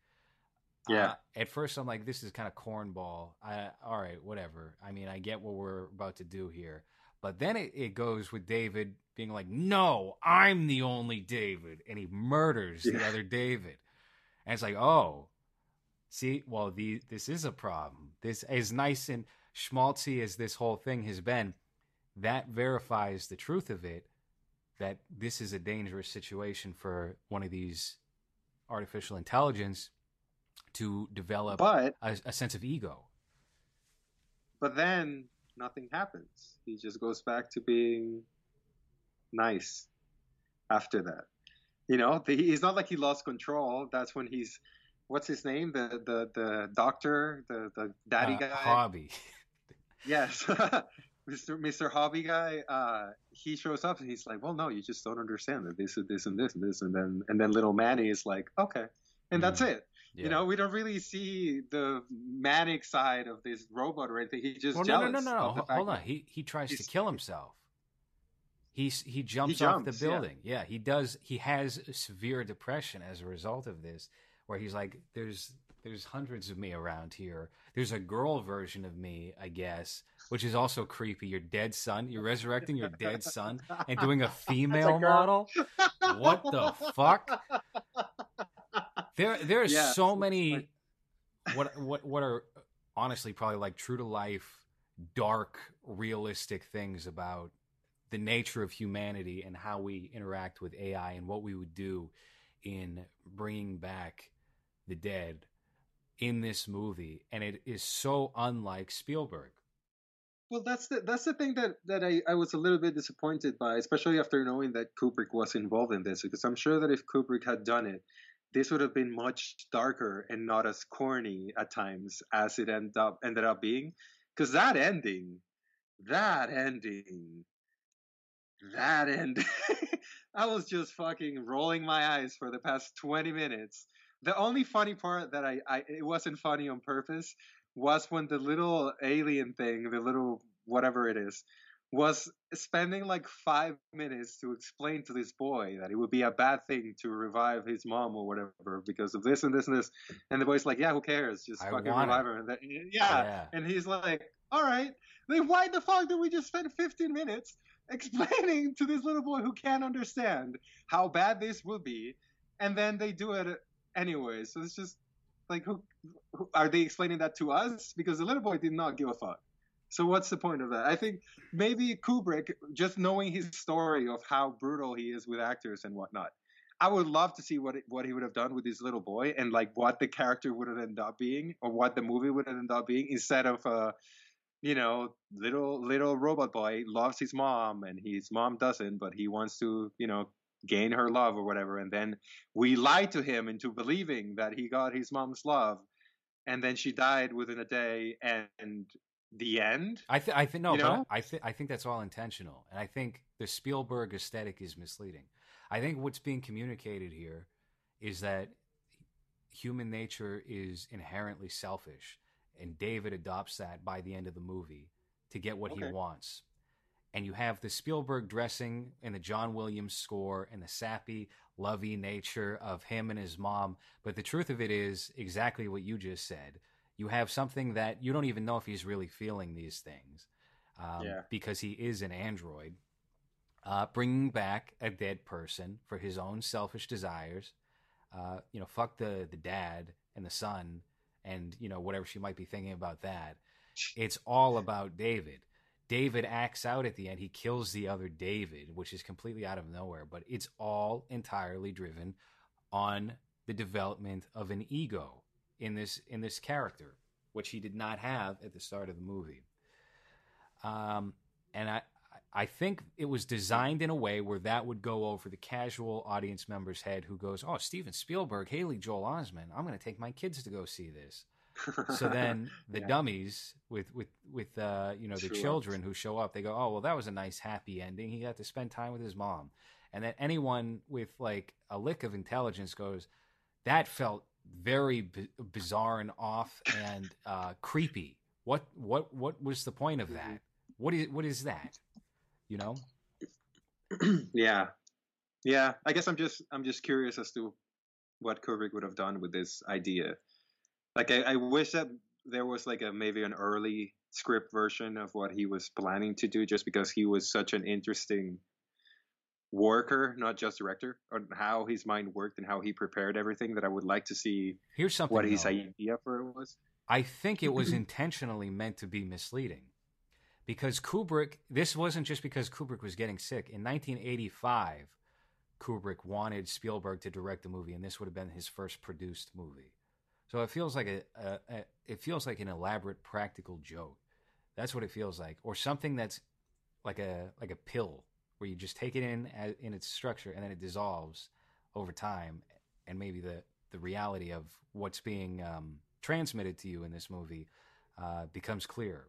Yeah. Uh, at first, I'm like, this is kind of cornball. I, all right, whatever. I mean, I get what we're about to do here. But then it, it goes with David being like, no, I'm the only David. And he murders the other David. And it's like, oh, see, well, the, this is a problem. This, as nice and schmaltzy as this whole thing has been, that verifies the truth of it that this is a dangerous situation for one of these artificial intelligence to develop but a, a sense of ego. but then nothing happens. He just goes back to being nice after that. You know, the, he's not like he lost control. That's when he's what's his name? The the the doctor, the the daddy Uh, guy. hobby. Yes. Mr. Mr. Hobby guy, uh, he shows up and he's like, "Well, no, you just don't understand that this is this and this and this," and then and then little Manny is like, "Okay," and that's it. Yeah. You know, we don't really see the manic side of this robot or anything. He's just well, no, no, jealous. no, no, no. of the Ho- fact Hold on. He he tries to kill himself. He's he jumps, He off the jumps, yeah. building. Yeah. he does. He has severe depression as a result of this, where he's like, "There's there's hundreds of me around here. There's a girl version of me, I guess, which is also creepy. Your dead son. You're resurrecting your dead son and doing a female girl. model. What the fuck? There there are Yeah, so many what what what are honestly probably like true to life dark realistic things about the nature of humanity and how we interact with AI and what we would do in bringing back the dead in this movie and it is so unlike Spielberg. Well, that's the that's the thing that that I, I was a little bit disappointed by, especially after knowing that Kubrick was involved in this, because I'm sure that if Kubrick had done it, this would have been much darker and not as corny at times as it ended up ended up being. Because that ending, that ending, that ending, I was just fucking rolling my eyes for the past 20 minutes. The only funny part that I, I it wasn't funny on purpose was when the little alien thing, the little whatever it is, was spending like five minutes to explain to this boy that it would be a bad thing to revive his mom or whatever because of this and this and this. And the boy's like, yeah, who cares? Just I fucking want it." revive her. And that, eh, yeah. Yeah. And he's like, all right. Then why the fuck did we just spend 15 minutes explaining to this little boy who can't understand how bad this will be? And then they do it anyway. So it's just like, who, who are they explaining that to us? Because the little boy did not give a fuck. So what's the point of that? I think maybe Kubrick, just knowing his story of how brutal he is with actors and whatnot, I would love to see what it, what he would have done with this little boy and like what the character would have ended up being or what the movie would have ended up being instead of uh, you know, little little robot boy loves his mom and his mom doesn't, but he wants to, you know, gain her love or whatever, and then we lie to him into believing that he got his mom's love, and then she died within a day, and the end. I think I think no, You but know? I think I think that's all intentional, and I think the Spielberg aesthetic is misleading. I think what's being communicated here is that human nature is inherently selfish, and David adopts that by the end of the movie to get what Okay. he wants. And you have the Spielberg dressing and the John Williams score and the sappy, lovey nature of him and his mom. But the truth of it is exactly what you just said. You have something that you don't even know if he's really feeling these things um, Yeah. because he is an android, uh, bringing back a dead person for his own selfish desires. Uh, you know, fuck the the dad and the son, and you know whatever she might be thinking about that. It's all about David. David acts out at the end. He kills the other David, which is completely out of nowhere, but it's all entirely driven on the development of an ego in this in this character, which he did not have at the start of the movie. Um, and I I think it was designed in a way where that would go over the casual audience member's head who goes, "Oh, Steven Spielberg, Haley Joel Osment, I'm going to take my kids to go see this." so then the yeah. dummies with with with uh, you know the children who show up, they go, "Oh, well, that was a nice happy ending. He got to spend time with his mom." And then anyone with like a lick of intelligence goes, "That felt very b- bizarre and off and uh, creepy. What what what was the point of that? What is what is that? You know?" yeah, yeah. I guess I'm just I'm just curious as to what Kubrick would have done with this idea like I, I wish that there was like a maybe an early script version of what he was planning to do, just because he was such an interesting worker, not just director, on how his mind worked and how he prepared everything. That I would like to see. Here's something. What his though. idea for it was. I think it was intentionally meant to be misleading, because Kubrick. This wasn't just because Kubrick was getting sick. In 1985, Kubrick wanted Spielberg to direct the movie, and this would have been his first produced movie. So it feels like a, a, a, it feels like an elaborate practical joke. That's what it feels like, or something that's like a like a pill where you just take it in as, in its structure and then it dissolves over time, and maybe the the reality of what's being um, transmitted to you in this movie uh, becomes clearer.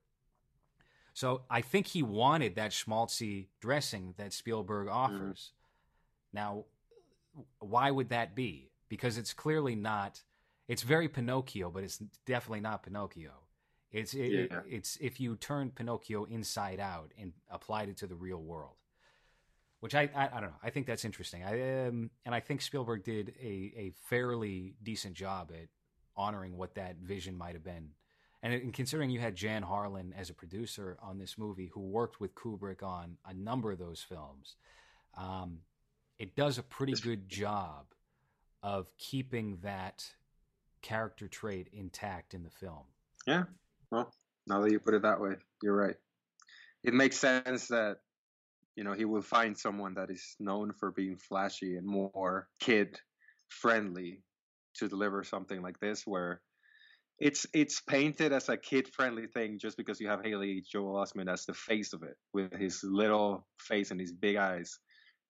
So I think he wanted that schmaltzy dressing that Spielberg mm-hmm. offers. Mm. Now, why would that be? Because it's clearly not it's very Pinocchio, but it's definitely not Pinocchio. It's it, yeah. it's if you turned Pinocchio inside out and applied it to the real world, which I I, I don't know. I think that's interesting. I um, and I think Spielberg did a a fairly decent job at honoring what that vision might have been. And, and considering you had Jan Harlan as a producer on this movie, who worked with Kubrick on a number of those films, um, it does a pretty good job of keeping that character trait intact in the film. Yeah. Well, now that you put it that way, you're right. It makes sense that you know he will find someone that is known for being flashy and more kid friendly to deliver something like this where it's it's painted as a kid friendly thing just because you have Haley Joel Osment as the face of it with his little face and his big eyes.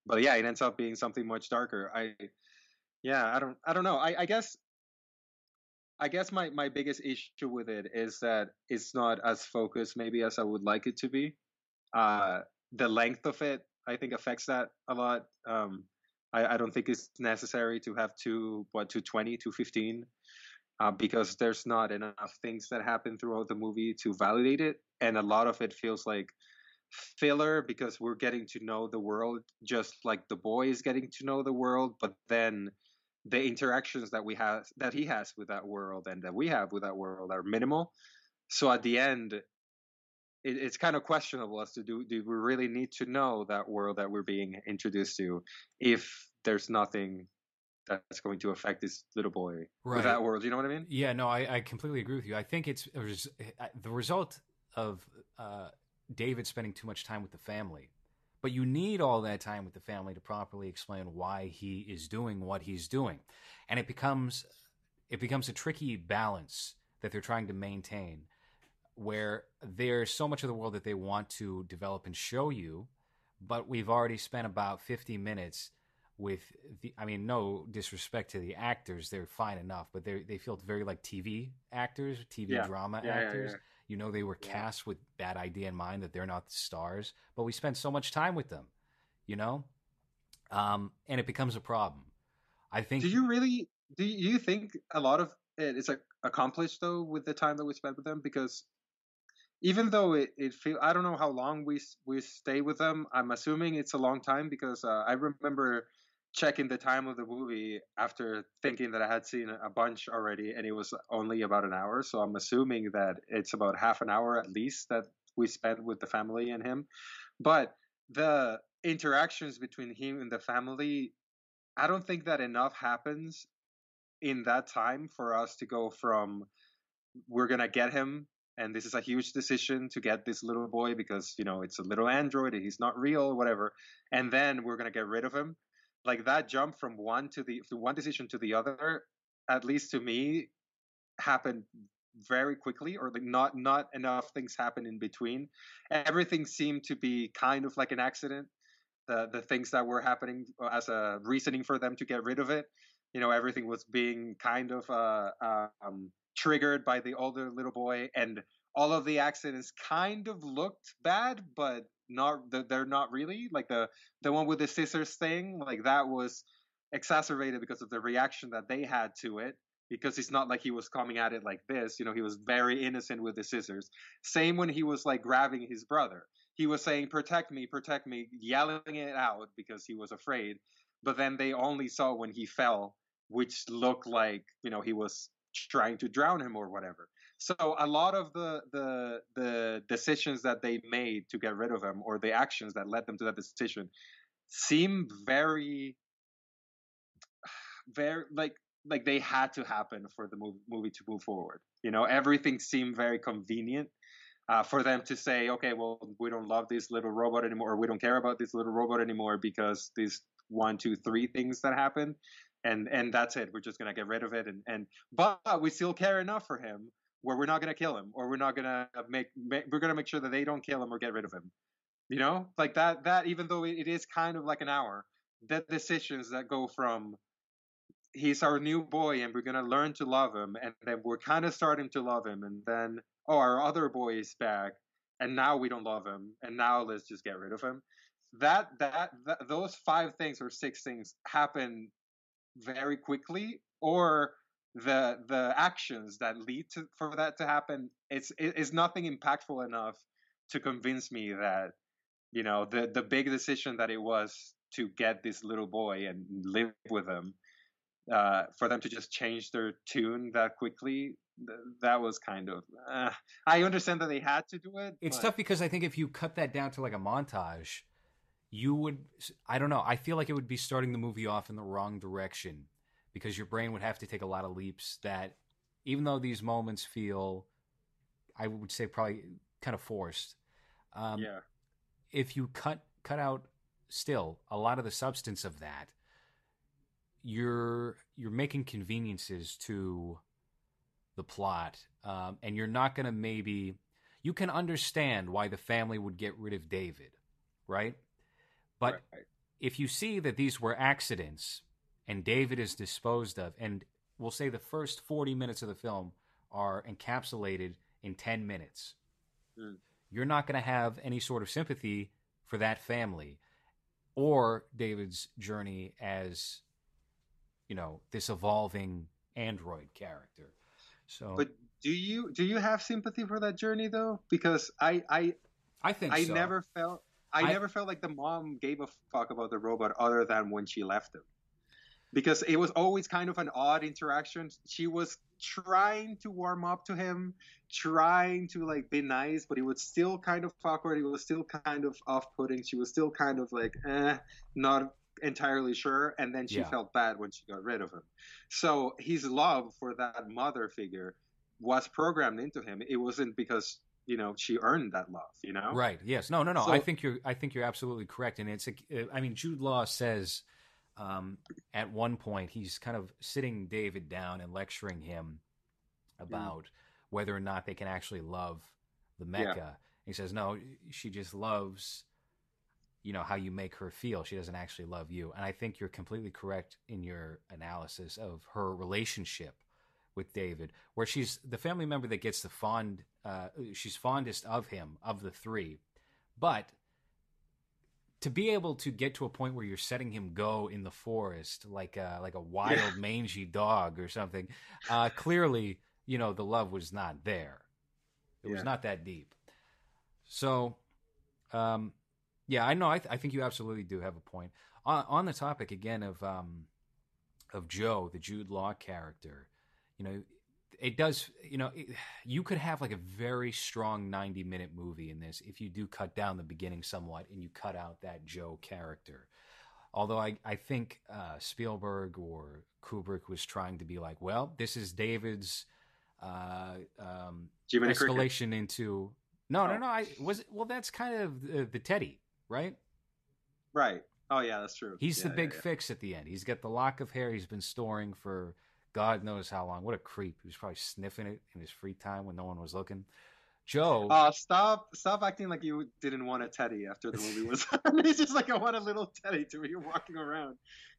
But yeah, it ends up being something much darker. I yeah, I don't I don't know. I, I guess I guess my, my biggest issue with it is that it's not as focused maybe as I would like it to be. Uh, the length of it, I think, affects that a lot. Um, I, I, don't think it's necessary to have two, what, 220, 215, uh, because there's not enough things that happen throughout the movie to validate it. And a lot of it feels like filler because we're getting to know the world just like the boy is getting to know the world, but then the interactions that we have that he has with that world and that we have with that world are minimal so at the end it, it's kind of questionable as to do do we really need to know that world that we're being introduced to if there's nothing that's going to affect this little boy right. with that world you know what i mean yeah no i, I completely agree with you i think it's the result of uh, david spending too much time with the family but you need all that time with the family to properly explain why he is doing what he's doing. And it becomes it becomes a tricky balance that they're trying to maintain where there's so much of the world that they want to develop and show you, but we've already spent about 50 minutes with the I mean no disrespect to the actors, they're fine enough, but they they feel very like TV actors, TV yeah. drama yeah, actors. Yeah, you know, they were cast with that idea in mind that they're not the stars, but we spend so much time with them, you know, um, and it becomes a problem. I think. Do you really? Do you think a lot of it is accomplished though with the time that we spent with them? Because even though it, it feel I don't know how long we we stay with them. I'm assuming it's a long time because uh, I remember checking the time of the movie after thinking that I had seen a bunch already and it was only about an hour. So I'm assuming that it's about half an hour at least that we spent with the family and him. But the interactions between him and the family, I don't think that enough happens in that time for us to go from we're to get him and this is a huge decision to get this little boy because you know it's a little android and he's not real, whatever. And then we're gonna get rid of him. Like that jump from one to the from one decision to the other, at least to me, happened very quickly or like not not enough things happen in between everything seemed to be kind of like an accident the the things that were happening as a reasoning for them to get rid of it you know everything was being kind of uh, um, triggered by the older little boy and all of the accidents kind of looked bad but not they're not really like the the one with the scissors thing like that was exacerbated because of the reaction that they had to it because it's not like he was coming at it like this. You know, he was very innocent with the scissors. Same when he was like grabbing his brother. He was saying, protect me, protect me, yelling it out because he was afraid. But then they only saw when he fell, which looked like, you know, he was trying to drown him or whatever. So a lot of the the the decisions that they made to get rid of him or the actions that led them to that decision seem very very like like they had to happen for the movie, movie to move forward. You know, everything seemed very convenient uh, for them to say, okay, well, we don't love this little robot anymore, or we don't care about this little robot anymore because these one, two, three things that happened, and and that's it. We're just gonna get rid of it, and and but we still care enough for him where we're not gonna kill him, or we're not gonna make, make we're gonna make sure that they don't kill him or get rid of him. You know, like that. That even though it is kind of like an hour, the decisions that go from he's our new boy and we're going to learn to love him and then we're kind of starting to love him and then oh our other boy is back and now we don't love him and now let's just get rid of him that that, that those five things or six things happen very quickly or the the actions that lead to for that to happen it's it's nothing impactful enough to convince me that you know the the big decision that it was to get this little boy and live with him uh, for them to just change their tune that quickly, th- that was kind of. Uh, I understand that they had to do it. It's but... tough because I think if you cut that down to like a montage, you would. I don't know. I feel like it would be starting the movie off in the wrong direction because your brain would have to take a lot of leaps that, even though these moments feel, I would say probably kind of forced. Um, yeah. If you cut cut out still a lot of the substance of that you're you're making conveniences to the plot, um, and you're not going to maybe you can understand why the family would get rid of David, right? But right. if you see that these were accidents and David is disposed of, and we'll say the first 40 minutes of the film are encapsulated in 10 minutes, mm. you're not going to have any sort of sympathy for that family or David's journey as you know this evolving android character. So, but do you do you have sympathy for that journey though? Because I I I think I so. never felt I, I, never felt like the mom gave a fuck about the robot other than when she left him. Because it was always kind of an odd interaction. She was trying to warm up to him, trying to like be nice, but it was still kind of awkward. It was still kind of off-putting. She was still kind of like, eh, not entirely sure, and then she yeah. felt bad when she got rid of him. So his love for that mother figure was programmed into him. It wasn't because you know she earned that love. You know, right? Yes. No. No. No. So, I think you're. I think you're absolutely correct. And it's. A, I mean, Jude Law says. Um, at one point, he's kind of sitting David down and lecturing him about mm. whether or not they can actually love the mecha Yeah. He says, "No, she just loves you know how you make her feel she doesn't actually love you and i think you're completely correct in your analysis of her relationship with david where she's the family member that gets the fond uh, she's fondest of him of the three but to be able to get to a point where you're setting him go in the forest like a, like a wild yeah. mangy dog or something uh, clearly you know the love was not there it yeah. was not that deep so um, yeah, I know. I, th- I think you absolutely do have a point on, on the topic again of um, of Joe, the Jude Law character. You know, it does. You know, it, you could have like a very strong ninety minute movie in this if you do cut down the beginning somewhat and you cut out that Joe character. Although I I think uh, Spielberg or Kubrick was trying to be like, well, this is David's uh, um, escalation into no, no, Oh. no. I was well. That's kind of the, the Teddy, right? Right. Oh yeah, that's true. He's the big yeah, yeah. fix at the end. He's got the lock of hair he's been storing for God knows how long. What a creep! He was probably sniffing it in his free time when no one was looking. Joe, Oh, stop! Stop acting like you didn't want a teddy after the movie was. on. It's just like I want a little teddy to be walking around,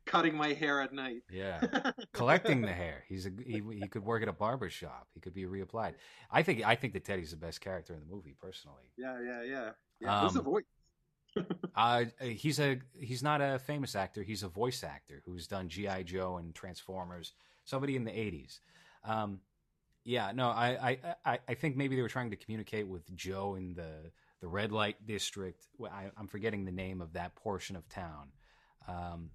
cutting my hair at night. yeah, collecting the hair. He's a he, he could work at a barber shop. He could be reapplied. I think I think that Teddy's the best character in the movie, personally. yeah, yeah, yeah. yeah. Who's the Um, voice? Uh, he's a he's not a famous actor. He's a voice actor who's done GI Joe and Transformers. Somebody in the '80s. Um, yeah, no, I, I I think maybe they were trying to communicate with Joe in the the red light district. Well, I, I'm forgetting the name of that portion of town. Um,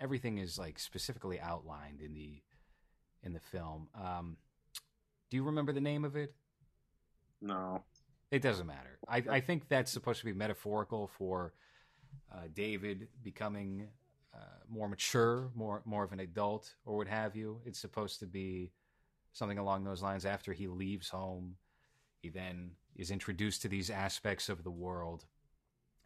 everything is like specifically outlined in the in the film. Um, do you remember the name of it? No. It doesn't matter. I, I think that's supposed to be metaphorical for uh, David becoming uh, more mature, more more of an adult, or what have you. It's supposed to be something along those lines. After he leaves home, he then is introduced to these aspects of the world,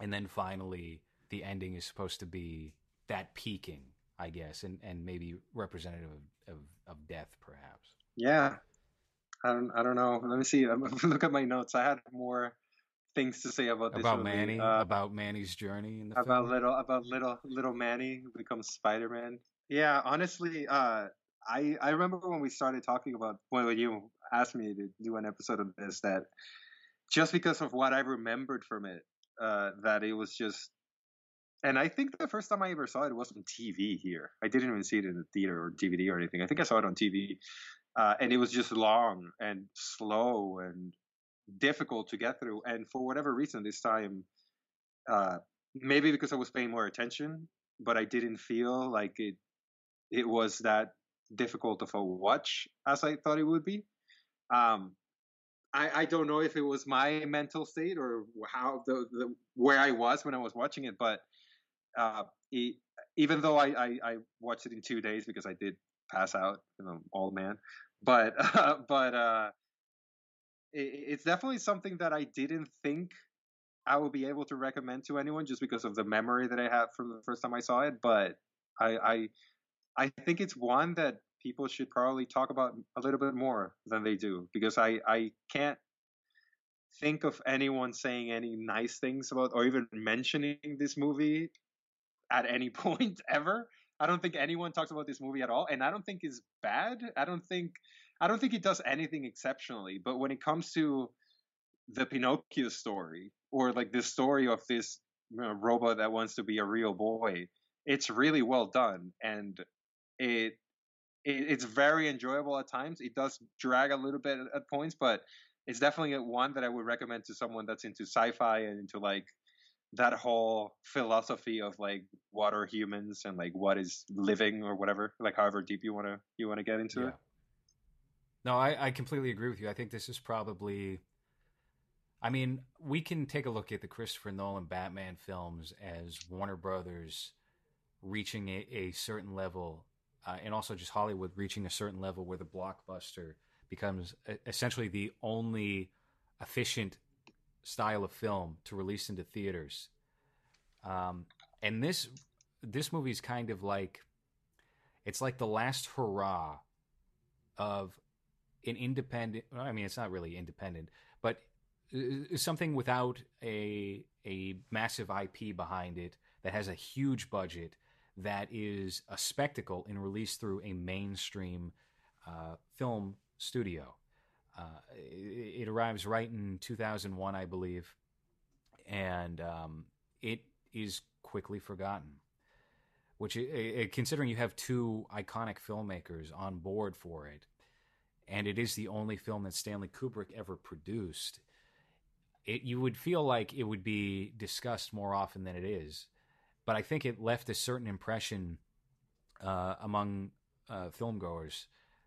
and then finally, the ending is supposed to be that peaking, I guess, and, and maybe representative of, of, of death, perhaps. Yeah. I don't. I don't know. Let me see. Look at my notes. I had more things to say about this About movie. Manny, Uh, about Manny's journey in the about film. little about little little Manny who becomes Spider Man. Yeah, honestly, uh, I I remember when we started talking about when you asked me to do an episode of this that just because of what I remembered from it, uh, that it was just. And I think the first time I ever saw it was on TV here. I didn't even see it in the theater or DVD or anything. I think I saw it on TV, uh, and it was just long and slow and difficult to get through. And for whatever reason, this time, uh, maybe because I was paying more attention, but I didn't feel like it it was that difficult of a watch as I thought it would be. Um, I, I don't know if it was my mental state or how the, the where I was when I was watching it, but uh, it, even though I, I, I watched it in two days because I did pass out, you know, old man, but uh, but uh, it's definitely something that I didn't think I would be able to recommend to anyone just because of the memory that I have from the first time I saw it. But I I, I think it's one that people should probably talk about a little bit more than they do because I I can't think of anyone saying any nice things about or even mentioning this movie at any point ever. I don't think anyone talks about this movie at all, and I don't think it's bad. I don't think I don't think it does anything exceptionally. But when it comes to the Pinocchio story or like the story of this you know, robot that wants to be a real boy, it's really well done, and it, it it's very enjoyable at times. It does drag a little bit at, points, but it's definitely one that I would recommend to someone that's into sci-fi and into like that whole philosophy of like what are humans and like what is living or whatever like however deep you want to you want to get into Yeah. it No, I, I completely agree with you. I think this is probably. I mean, we can take a look at the Christopher Nolan Batman films as Warner Brothers reaching a, a certain level, uh, and also just Hollywood reaching a certain level where the blockbuster becomes essentially the only efficient style of film to release into theaters. Um, and this this movie is kind of like it's like the last hurrah of an independent i mean it's not really independent but uh, something without a a massive ip behind it that has a huge budget that is a spectacle and released through a mainstream uh, film studio. Uh, it, it arrives right in 2001 i believe and um, it is quickly forgotten which i- i- considering you have two iconic filmmakers on board for it and it is the only film that Stanley Kubrick ever produced it you would feel like it would be discussed more often than it is. But I think it left a certain impression uh, among uh, filmgoers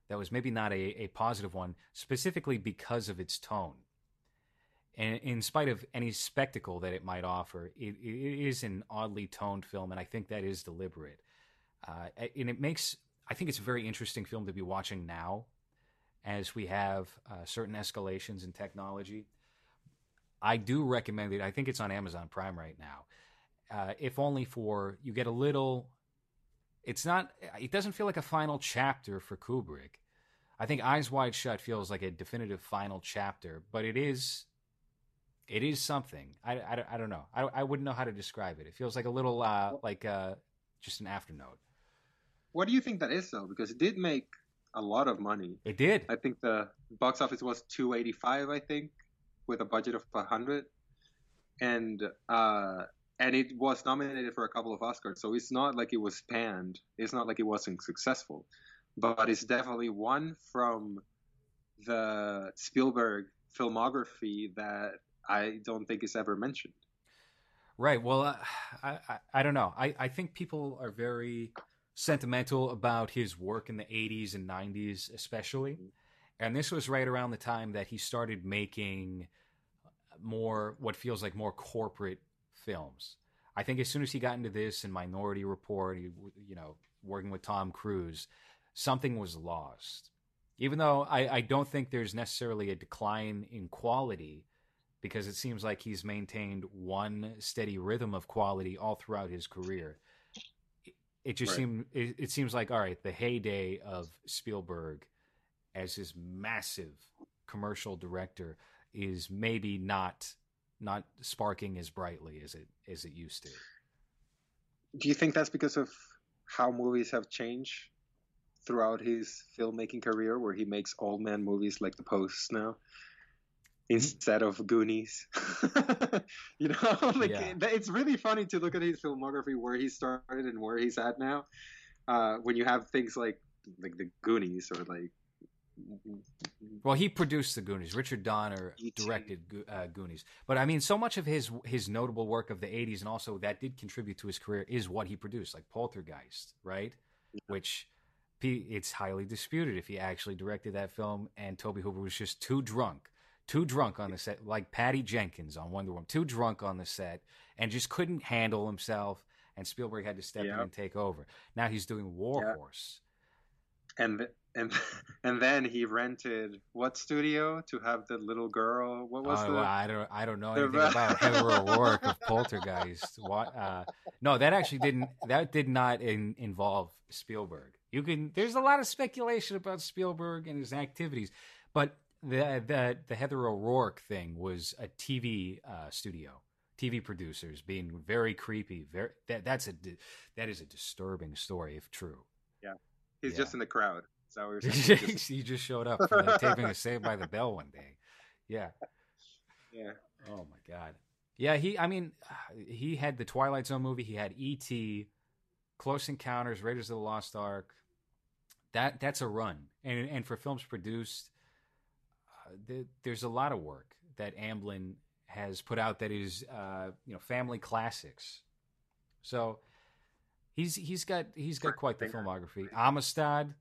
that was maybe not a, a positive one specifically because of its tone. And in spite of any spectacle that it might offer, it, it is an oddly toned film, and I think that is deliberate. Uh, and it makes, I think it's a very interesting film to be watching now, as we have uh, certain escalations in technology. I do recommend it. I think it's on Amazon Prime right now. Uh, if only for you get a little. It's not. It doesn't feel like a final chapter for Kubrick. I think Eyes Wide Shut feels like a definitive final chapter, but it is. It is something. I, I, I don't know. I, I wouldn't know how to describe it. It feels like a little uh, like uh, just an afternote. What do you think that is though? Because it did make a lot of money. It did. I think the box office was 285. I think with a budget of 100, and uh, and it was nominated for a couple of Oscars. So it's not like it was panned. It's not like it wasn't successful, but it's definitely one from the Spielberg filmography that I don't think is ever mentioned. Right. Well, uh, I, I, I don't know. I I think people are very sentimental about his work in the 80s and 90s, especially. Mm-hmm. And this was right around the time that he started making more what feels like more corporate films. I think as soon as he got into this and Minority Report, he, you know, working with Tom Cruise, something was lost. Even though I, I don't think there's necessarily a decline in quality, because it seems like he's maintained one steady rhythm of quality all throughout his career it just right. seemed it, it, seems like all right the heyday of spielberg as his massive commercial director is maybe not not sparking as brightly as it as it used to do you think that's because of how movies have changed throughout his filmmaking career where he makes old man movies like the post now instead of Goonies. you know, like yeah. it's really funny to look at his filmography where he started and where he's at now. Uh, when you have things like like the Goonies or like. Well, he produced the Goonies. Richard Donner directed uh, Goonies, but I mean, so much of his his notable work of the '80s and also that did contribute to his career is what he produced, like Poltergeist, right? Yeah. Which it's highly disputed if he actually directed that film, and Tobe Hooper was just too drunk too drunk on the set, like Patty Jenkins on Wonder Woman, too drunk on the set, and just couldn't handle himself. And Spielberg had to step yep. in and take over. Now he's doing War yep. Horse, and and and then he rented what studio to have the little girl? What was oh, the? I don't I don't know anything about Heather O'Rourke of Poltergeist. What? Uh, no, that actually didn't. That did not in, involve Spielberg. You can. There's a lot of speculation about Spielberg and his activities, but the the the Heather O'Rourke thing was a TV uh, studio, TV producers being very creepy. Very that that's a that is a disturbing story if true. Yeah, he's yeah. just in the crowd. So he just showed up for the taping of Saved by the Bell one day. Yeah. Yeah. Oh my god. Yeah, he. I mean, he had the Twilight Zone movie. He had E.T., Close Encounters, Raiders of the Lost Ark. That that's a run, and and for films produced the, there's a lot of work that Amblin has put out that is, uh, you know, family classics. So he's he's got he's got quite the filmography. Amistad.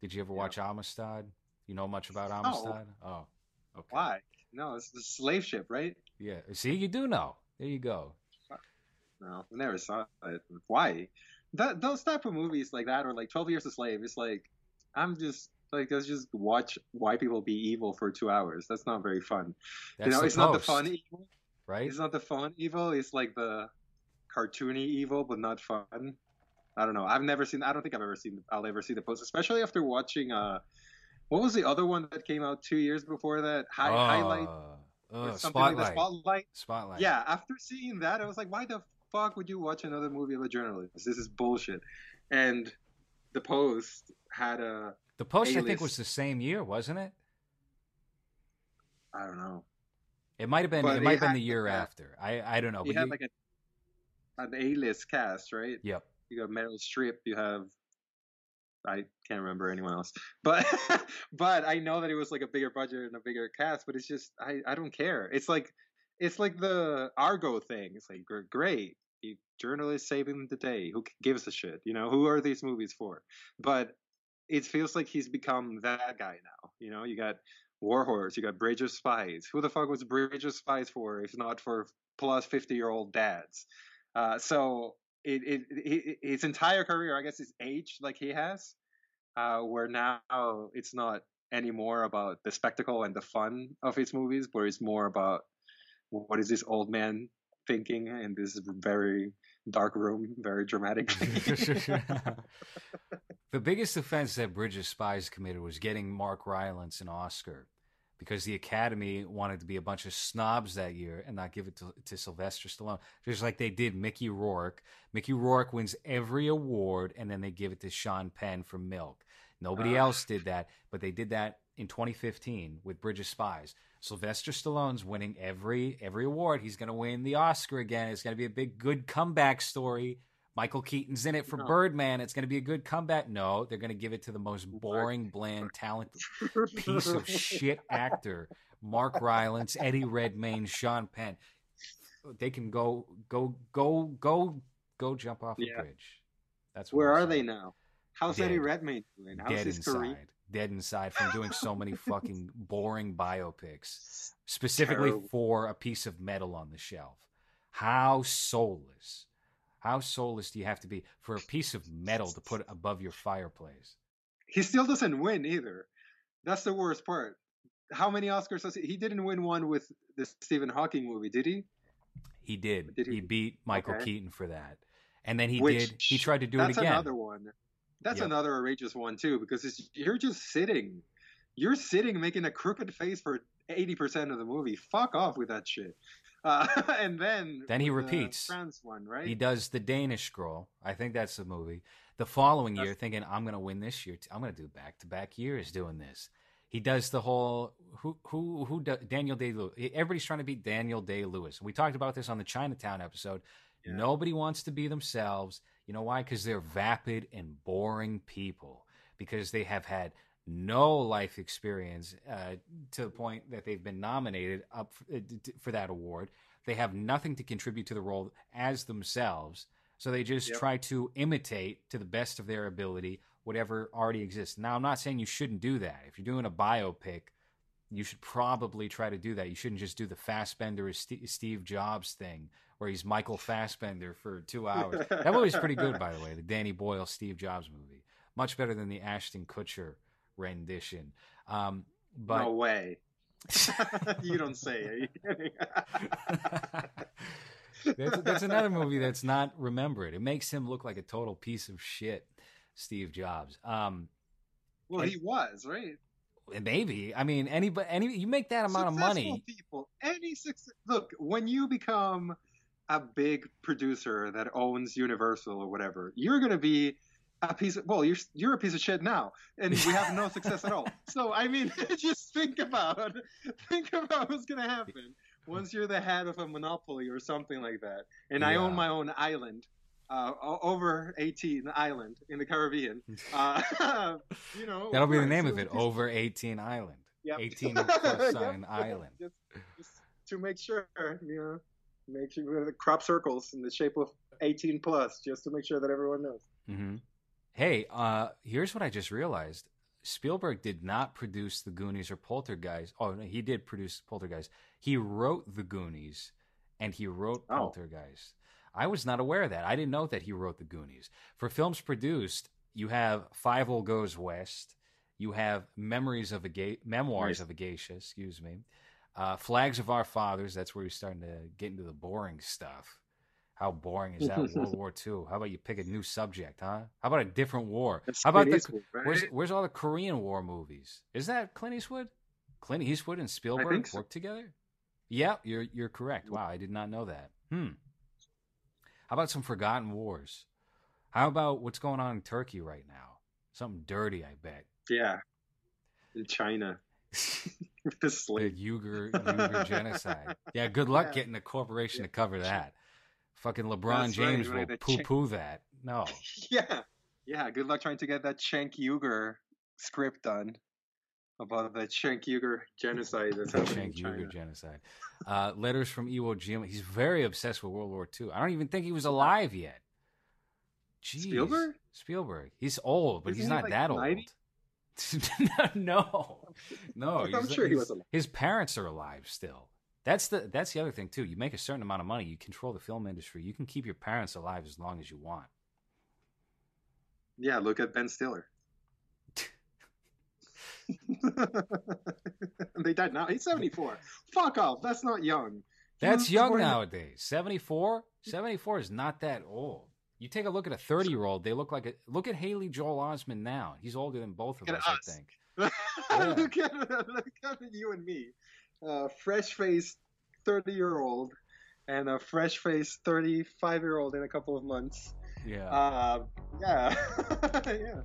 Did you ever watch yeah. Amistad? You know much about Amistad? Oh, oh okay. Why? No, it's the slave ship, right? Yeah. See, you do know. There you go. No, I never saw it. Why? That those type of movies like that, or like Twelve Years a Slave, it's like I'm just like let's just watch white people be evil for two hours. That's not very fun. That's you know, it's post, not the fun evil, right? It's not the fun evil. It's like the cartoony evil, but not fun. I don't know. I've never seen. I don't think I've ever seen. I'll ever see the post, especially after watching. Uh, what was the other one that came out two years before that? High, uh, highlight. Uh, spotlight. Like spotlight. Spotlight. Yeah. After seeing that, I was like, why the fuck would you watch another movie of a journalist? This is bullshit. And the post had a the post, A-list. I think, was the same year, wasn't it? I don't know. It might have been. But it might have been the year after. I I don't know. You had you... like a, an A-list cast, right? Yep. You got Meryl Streep. You have I can't remember anyone else, but but I know that it was like a bigger budget and a bigger cast. But it's just I I don't care. It's like it's like the Argo thing. It's like great, journalists saving the day. Who gives a shit? You know, who are these movies for? But it feels like he's become that guy now. You know, you got Warhorse, you got Bridge of Spies. Who the fuck was Bridge of Spies for if not for plus 50 year old dads? Uh, so it, it, it, his entire career, I guess, is aged like he has, uh, where now it's not anymore about the spectacle and the fun of his movies, where it's more about what is this old man thinking in this very dark room, very dramatic. the biggest offense that Bridge of Spies committed was getting Mark Rylance an Oscar because the Academy wanted to be a bunch of snobs that year and not give it to, to Sylvester Stallone, just like they did Mickey Rourke. Mickey Rourke wins every award, and then they give it to Sean Penn for Milk. Nobody uh. else did that, but they did that in 2015 with Bridge of Spies. Sylvester Stallone's winning every every award. He's going to win the Oscar again. It's going to be a big good comeback story. Michael Keaton's in it for no. Birdman. It's going to be a good comeback. No, they're going to give it to the most boring, bland, talented piece of shit actor, Mark Rylance, Eddie Redmayne, Sean Penn. They can go, go, go, go, go, jump off yeah. a bridge. That's where are they now? How's Dead. Eddie Redmayne doing? How's Dead his inside. career? Dead inside from doing so many fucking boring biopics, specifically Terrible. for a piece of metal on the shelf. How soulless how soulless do you have to be for a piece of metal to put above your fireplace? He still doesn't win either. That's the worst part. How many Oscars does he? He didn't win one with the Stephen Hawking movie, did he? He did. did he? he? beat Michael okay. Keaton for that, and then he Which, did. He tried to do it again. That's another one. That's yep. another outrageous one too, because you're just sitting, you're sitting making a crooked face for eighty percent of the movie. Fuck off with that shit. Uh, and then then he repeats France one, right? He does the Danish Girl. I think that's the movie. The following year, thinking I'm going to win this year. I'm going to do back to back years doing this. He does the whole who who who Daniel Day Lewis. Everybody's trying to be Daniel Day Lewis. We talked about this on the Chinatown episode. Yeah. Nobody wants to be themselves. You know why? Because they're vapid and boring people. Because they have had no life experience uh, to the point that they've been nominated up for, uh, for, that award. They have nothing to contribute to the role as themselves. So they just yep. try to imitate to the best of their ability whatever already exists. Now, I'm not saying you shouldn't do that. If you're doing a biopic, you should probably try to do that. You shouldn't just do the Fassbender or St- Steve Jobs thing where he's Michael Fassbender for two hours. that movie's pretty good, by the way, the Danny Boyle Steve Jobs movie. Much better than the Ashton Kutcher rendition. Um, but no way. you don't say. that's, that's another movie that's not remembered. It makes him look like a total piece of shit, Steve Jobs. Um, well, and, he was right. Maybe. I mean, any any you make that amount Successful of money. People, any success. Look, when you become a big producer that owns Universal or whatever, you're going to be a piece of well you're you're a piece of shit now and we have no success at all so i mean just think about think about what's going to happen once you're the head of a monopoly or something like that and yeah. i own my own island uh, over 18 island in the caribbean uh, you know that'll be the name of it over 18 island yep. 18 plus sign yep. island just, just to make sure you know make sure the crop circles in the shape of 18 plus just to make sure that everyone knows mm-hmm. Hey, uh, here's what I just realized. Spielberg did not produce The Goonies or Poltergeist. Oh, no, he did produce Poltergeist. He wrote The Goonies and he wrote oh. Poltergeist. I was not aware of that. I didn't know that he wrote The Goonies. For films produced, you have Fievel Goes West. You have Memories of a Ga- Memoirs of a Geisha, excuse me. Uh, Flags of Our Fathers. That's where you're starting to get into the boring stuff. How boring is that World War II? How about you pick a new subject, huh? How about a different war? That's How about the Eastwood, right? where's where's all the Korean War movies? Is that Clint Eastwood? Clint Eastwood and Spielberg so. work together? Yeah, you're you're correct. Wow, I did not know that. Hmm. How about some forgotten wars? How about what's going on in Turkey right now? Something dirty, I bet. Yeah. In China. the Uyghur, Uyghur genocide. Yeah, good luck yeah. getting a corporation yeah. to cover that. Fucking LeBron That's James right, will poo poo Ch- that. No. yeah. Yeah. Good luck trying to get that Cenk Uyghur script done about the Uyghur genocide that's happening Cenk Uyghur genocide. Uh, letters from Iwo Jima. He's very obsessed with World War II. I don't even think he was alive yet. Jeez. Spielberg? Spielberg. He's old, but Isn't he's not like that 90? old. no, no. I'm sure he was alive. His parents are alive still. That's the that's the other thing too. You make a certain amount of money, you control the film industry. You can keep your parents alive as long as you want. Yeah, look at Ben Stiller. they died now. He's 74. Fuck off. That's not young. That's young nowadays. 74? 74 is not that old. You take a look at a 30 year old, they look like a. Look at Haley Joel Osment now. He's older than both of Look us, I think. Yeah. look, at, look at you and me. Uh, fresh faced 30 year old and a fresh faced 35 year old in a couple of months. Yeah. Uh, yeah. yeah.